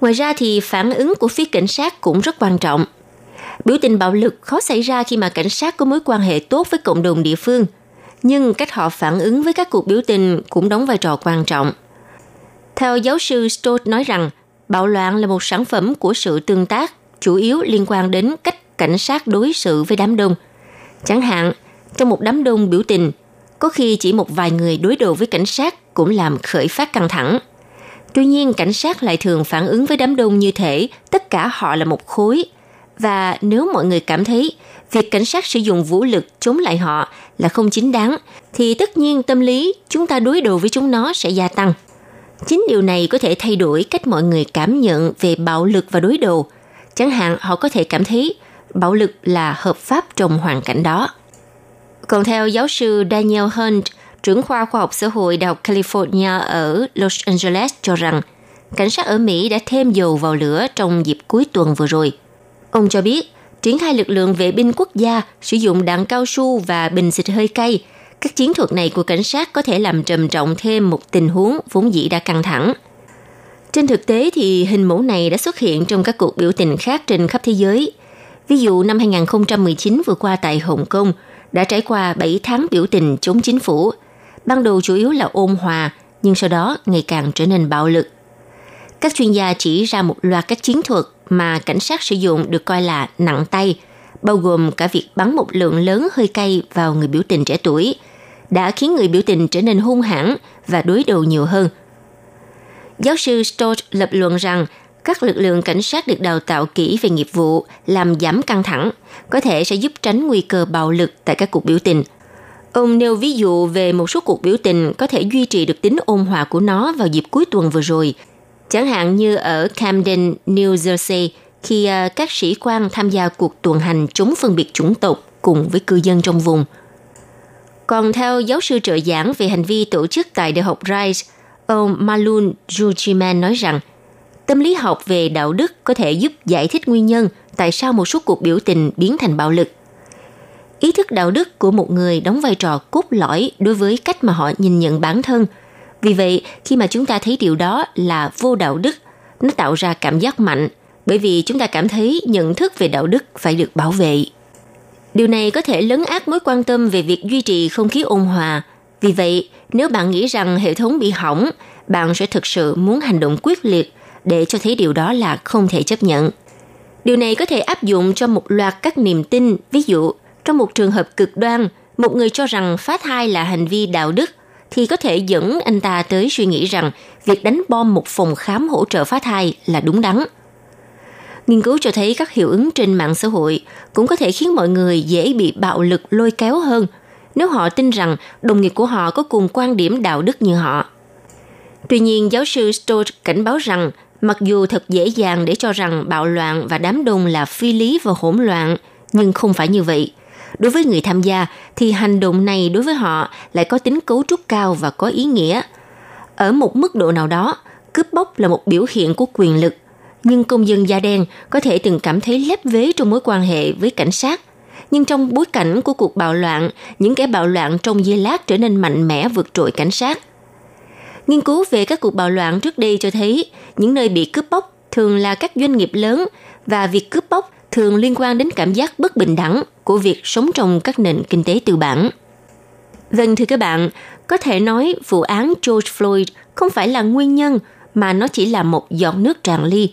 Ngoài ra thì phản ứng của phía cảnh sát cũng rất quan trọng. Biểu tình bạo lực khó xảy ra khi mà cảnh sát có mối quan hệ tốt với cộng đồng địa phương, nhưng cách họ phản ứng với các cuộc biểu tình cũng đóng vai trò quan trọng. Theo giáo sư Stott nói rằng, bạo loạn là một sản phẩm của sự tương tác, chủ yếu liên quan đến cách cảnh sát đối xử với đám đông. Chẳng hạn, trong một đám đông biểu tình, có khi chỉ một vài người đối đầu với cảnh sát cũng làm khởi phát căng thẳng. Tuy nhiên, cảnh sát lại thường phản ứng với đám đông như thể tất cả họ là một khối. Và nếu mọi người cảm thấy việc cảnh sát sử dụng vũ lực chống lại họ là không chính đáng, thì tất nhiên tâm lý chúng ta đối đầu với chúng nó sẽ gia tăng. Chính điều này có thể thay đổi cách mọi người cảm nhận về bạo lực và đối đầu. Chẳng hạn họ có thể cảm thấy bạo lực là hợp pháp trong hoàn cảnh đó. Còn theo giáo sư Daniel Hunt, trưởng khoa khoa học xã hội Đại học California ở Los Angeles cho rằng cảnh sát ở Mỹ đã thêm dầu vào lửa trong dịp cuối tuần vừa rồi. Ông cho biết, triển khai lực lượng vệ binh quốc gia sử dụng đạn cao su và bình xịt hơi cay. Các chiến thuật này của cảnh sát có thể làm trầm trọng thêm một tình huống vốn dĩ đã căng thẳng. Trên thực tế thì hình mẫu này đã xuất hiện trong các cuộc biểu tình khác trên khắp thế giới. Ví dụ năm 2019 vừa qua tại Hồng Kông đã trải qua 7 tháng biểu tình chống chính phủ. Ban đầu chủ yếu là ôn hòa, nhưng sau đó ngày càng trở nên bạo lực. Các chuyên gia chỉ ra một loạt các chiến thuật mà cảnh sát sử dụng được coi là nặng tay, bao gồm cả việc bắn một lượng lớn hơi cay vào người biểu tình trẻ tuổi, đã khiến người biểu tình trở nên hung hãn và đối đầu nhiều hơn. Giáo sư Stott lập luận rằng các lực lượng cảnh sát được đào tạo kỹ về nghiệp vụ làm giảm căng thẳng, có thể sẽ giúp tránh nguy cơ bạo lực tại các cuộc biểu tình. Ông nêu ví dụ về một số cuộc biểu tình có thể duy trì được tính ôn hòa của nó vào dịp cuối tuần vừa rồi, chẳng hạn như ở Camden, New Jersey, khi ờ, các sĩ quan tham gia cuộc tuần hành chống phân biệt chủng tộc cùng với cư dân trong vùng. Còn theo giáo sư trợ giảng về hành vi tổ chức tại Đại học Rice, ông Malun Jujiman nói rằng – Tâm lý học về đạo đức có thể giúp giải thích nguyên nhân tại sao một số cuộc biểu tình biến thành bạo lực. Ý thức đạo đức của một người đóng vai trò cốt lõi đối với cách mà họ nhìn nhận bản thân. Vì vậy, khi mà chúng ta thấy điều đó là vô đạo đức, nó tạo ra cảm giác mạnh, bởi vì chúng ta cảm thấy nhận thức về đạo đức phải được bảo vệ. Điều này có thể lấn át mối quan tâm về việc duy trì không khí ôn hòa. Vì vậy, nếu bạn nghĩ rằng hệ thống bị hỏng, bạn sẽ thực sự muốn hành động quyết liệt để cho thấy điều đó là không thể chấp nhận. Điều này có thể áp dụng cho một loạt các niềm tin, ví dụ, trong một trường hợp cực đoan, một người cho rằng phá thai là hành vi đạo đức, thì có thể dẫn anh ta tới suy nghĩ rằng việc đánh bom một phòng khám hỗ trợ phá thai là đúng đắn. Nghiên cứu cho thấy các hiệu ứng trên mạng xã hội cũng có thể khiến mọi người dễ bị bạo lực lôi kéo hơn nếu họ tin rằng đồng nghiệp của họ có cùng quan điểm đạo đức như họ. Tuy nhiên, giáo sư Stoltz cảnh báo rằng Mặc dù thật dễ dàng để cho rằng bạo loạn và đám đông là phi lý và hỗn loạn, nhưng không phải như vậy. Đối với người tham gia thì hành động này đối với họ lại có tính cấu trúc cao và có ý nghĩa. Ở một mức độ nào đó, cướp bóc là một biểu hiện của quyền lực, nhưng công dân da đen có thể từng cảm thấy lép vế trong mối quan hệ với cảnh sát. Nhưng trong bối cảnh của cuộc bạo loạn, những kẻ bạo loạn trong giây lát trở nên mạnh mẽ vượt trội cảnh sát – Nghiên cứu về các cuộc bạo loạn trước đây cho thấy những nơi bị cướp bóc thường là các doanh nghiệp lớn và việc cướp bóc thường liên quan đến cảm giác bất bình đẳng của việc sống trong các nền kinh tế tư bản. Vâng thưa các bạn, có thể nói vụ án George Floyd không phải là nguyên nhân mà nó chỉ là một giọt nước tràn ly.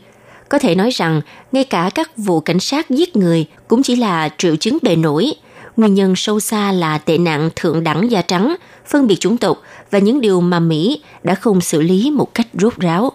Có thể nói rằng ngay cả các vụ cảnh sát giết người cũng chỉ là triệu chứng bề nổi. Nguyên nhân sâu xa là tệ nạn thượng đẳng da trắng, phân biệt chủng tộc và những điều mà Mỹ đã không xử lý một cách rốt ráo.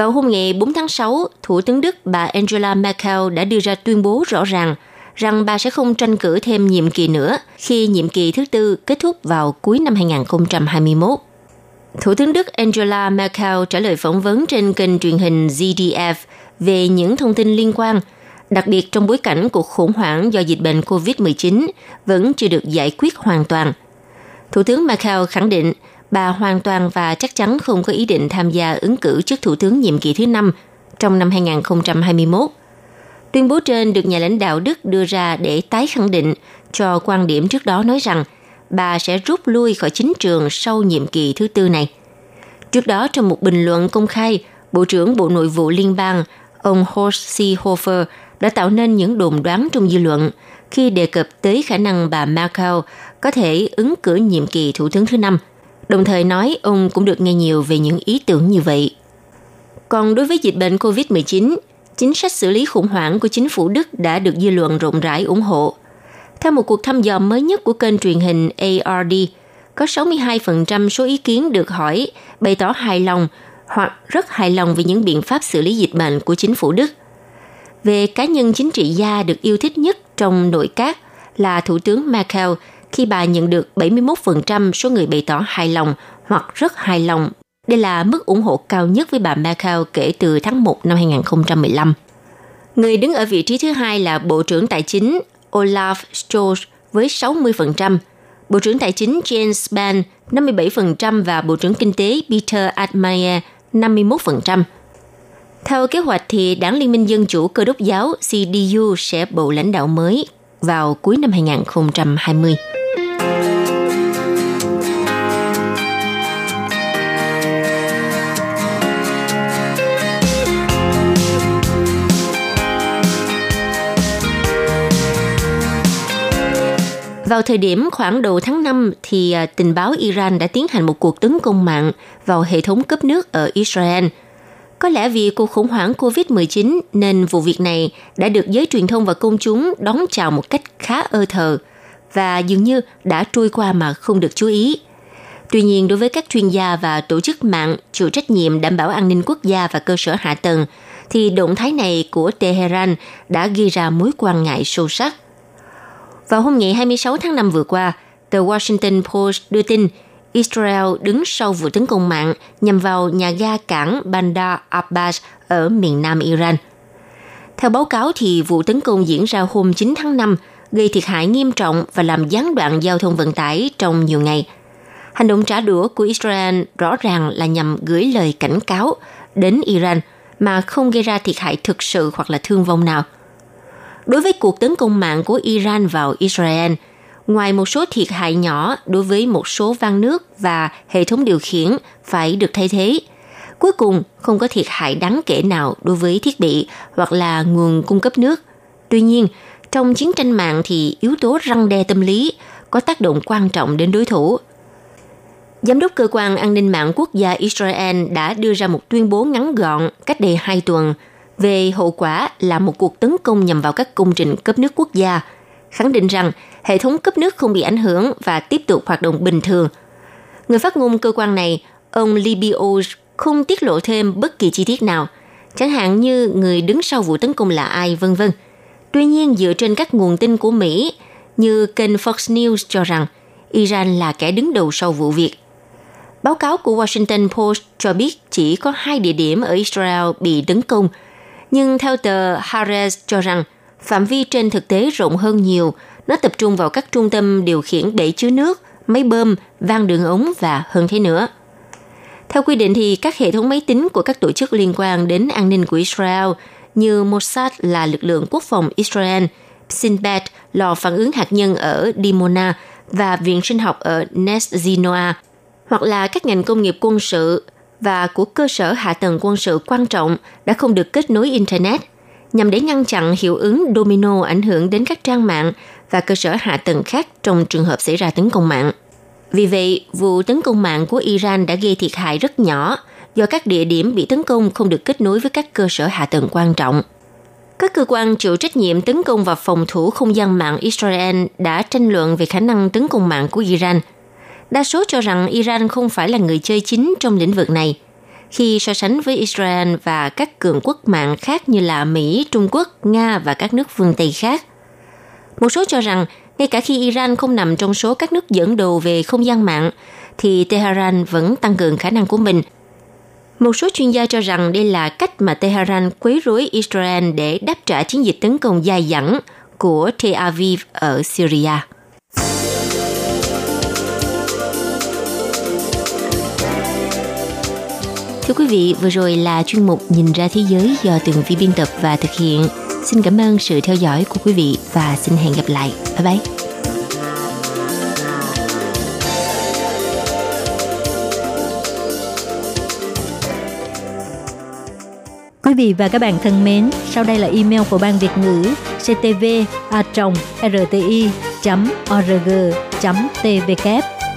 Vào hôm ngày 4 tháng 6, Thủ tướng Đức bà Angela Merkel đã đưa ra tuyên bố rõ ràng – rằng bà sẽ không tranh cử thêm nhiệm kỳ nữa khi nhiệm kỳ thứ tư kết thúc vào cuối năm 2021. Thủ tướng Đức Angela Merkel trả lời phỏng vấn trên kênh truyền hình ZDF về những thông tin liên quan, đặc biệt trong bối cảnh cuộc khủng hoảng do dịch bệnh COVID-19 vẫn chưa được giải quyết hoàn toàn. Thủ tướng Merkel khẳng định bà hoàn toàn và chắc chắn không có ý định tham gia ứng cử chức thủ tướng nhiệm kỳ thứ năm trong năm 2021. Tuyên bố trên được nhà lãnh đạo Đức đưa ra để tái khẳng định cho quan điểm trước đó nói rằng bà sẽ rút lui khỏi chính trường sau nhiệm kỳ thứ tư này. Trước đó, trong một bình luận công khai, Bộ trưởng Bộ Nội vụ Liên bang, ông Horst Seehofer đã tạo nên những đồn đoán trong dư luận khi đề cập tới khả năng bà Merkel có thể ứng cử nhiệm kỳ thủ tướng thứ năm. Đồng thời nói ông cũng được nghe nhiều về những ý tưởng như vậy. Còn đối với dịch bệnh COVID-19, chính sách xử lý khủng hoảng của chính phủ Đức đã được dư luận rộng rãi ủng hộ. Theo một cuộc thăm dò mới nhất của kênh truyền hình ARD, có 62% số ý kiến được hỏi bày tỏ hài lòng hoặc rất hài lòng về những biện pháp xử lý dịch bệnh của chính phủ Đức. Về cá nhân chính trị gia được yêu thích nhất trong nội các là Thủ tướng Merkel khi bà nhận được 71% số người bày tỏ hài lòng hoặc rất hài lòng. Đây là mức ủng hộ cao nhất với bà Merkel kể từ tháng 1 năm 2015. Người đứng ở vị trí thứ hai là Bộ trưởng Tài chính Olaf Scholz với 60%, Bộ trưởng Tài chính Jens Spahn 57% và Bộ trưởng Kinh tế Peter Altmaier 51%. Theo kế hoạch thì Đảng Liên minh Dân chủ Cơ đốc giáo CDU sẽ bầu lãnh đạo mới vào cuối năm 2020. Vào thời điểm khoảng đầu tháng 5 thì à, tình báo Iran đã tiến hành một cuộc tấn công mạng vào hệ thống cấp nước ở Israel. Có lẽ vì cuộc khủng hoảng COVID-19 nên vụ việc này đã được giới truyền thông và công chúng đón chào một cách khá ơ thờ và dường như đã trôi qua mà không được chú ý. Tuy nhiên, đối với các chuyên gia và tổ chức mạng chịu trách nhiệm đảm bảo an ninh quốc gia và cơ sở hạ tầng, thì động thái này của Tehran đã gây ra mối quan ngại sâu sắc – vào hôm ngày 26 tháng 5 vừa qua, tờ Washington Post đưa tin Israel đứng sau vụ tấn công mạng nhằm vào nhà ga cảng Bandar Abbas ở miền nam Iran. Theo báo cáo thì vụ tấn công diễn ra hôm 9 tháng 5 gây thiệt hại nghiêm trọng và làm gián đoạn giao thông vận tải trong nhiều ngày. Hành động trả đũa của Israel rõ ràng là nhằm gửi lời cảnh cáo đến Iran mà không gây ra thiệt hại thực sự hoặc là thương vong nào – Đối với cuộc tấn công mạng của Iran vào Israel, ngoài một số thiệt hại nhỏ đối với một số van nước và hệ thống điều khiển phải được thay thế, cuối cùng không có thiệt hại đáng kể nào đối với thiết bị hoặc là nguồn cung cấp nước. Tuy nhiên, trong chiến tranh mạng thì yếu tố răng đe tâm lý có tác động quan trọng đến đối thủ. Giám đốc cơ quan an ninh mạng quốc gia Israel đã đưa ra một tuyên bố ngắn gọn cách đây hai tuần – về hậu quả là một cuộc tấn công nhằm vào các công trình cấp nước quốc gia, khẳng định rằng hệ thống cấp nước không bị ảnh hưởng và tiếp tục hoạt động bình thường. Người phát ngôn cơ quan này, ông Libio không tiết lộ thêm bất kỳ chi tiết nào, chẳng hạn như người đứng sau vụ tấn công là ai, vân vân. Tuy nhiên, dựa trên các nguồn tin của Mỹ, như kênh Fox News cho rằng Iran là kẻ đứng đầu sau vụ việc. Báo cáo của Washington Post cho biết chỉ có hai địa điểm ở Israel bị tấn công – nhưng theo tờ Haaretz cho rằng phạm vi trên thực tế rộng hơn nhiều, nó tập trung vào các trung tâm điều khiển bể chứa nước, máy bơm, van đường ống và hơn thế nữa. Theo quy định thì các hệ thống máy tính của các tổ chức liên quan đến an ninh của Israel như Mossad là lực lượng quốc phòng Israel, Sinbad lò phản ứng hạt nhân ở Dimona và viện sinh học ở Nes Zinoa, hoặc là các ngành công nghiệp quân sự và của cơ sở hạ tầng quân sự quan trọng đã không được kết nối Internet nhằm để ngăn chặn hiệu ứng domino ảnh hưởng đến các trang mạng và cơ sở hạ tầng khác trong trường hợp xảy ra tấn công mạng. Vì vậy, vụ tấn công mạng của Iran đã gây thiệt hại rất nhỏ do các địa điểm bị tấn công không được kết nối với các cơ sở hạ tầng quan trọng. Các cơ quan chịu trách nhiệm tấn công và phòng thủ không gian mạng Israel đã tranh luận về khả năng tấn công mạng của Iran – Đa số cho rằng Iran không phải là người chơi chính trong lĩnh vực này. Khi so sánh với Israel và các cường quốc mạng khác như là Mỹ, Trung Quốc, Nga và các nước phương Tây khác. Một số cho rằng, ngay cả khi Iran không nằm trong số các nước dẫn đầu về không gian mạng, thì Tehran vẫn tăng cường khả năng của mình. Một số chuyên gia cho rằng đây là cách mà Tehran quấy rối Israel để đáp trả chiến dịch tấn công dài dẳng của Tel Aviv ở Syria. Thưa quý vị, vừa rồi là chuyên mục Nhìn ra thế giới do Tường Vi biên tập và thực hiện. Xin cảm ơn sự theo dõi của quý vị và xin hẹn gặp lại. Bye bye. Quý vị và các bạn thân mến, sau đây là email của Ban Việt ngữ ctv a rti org tvk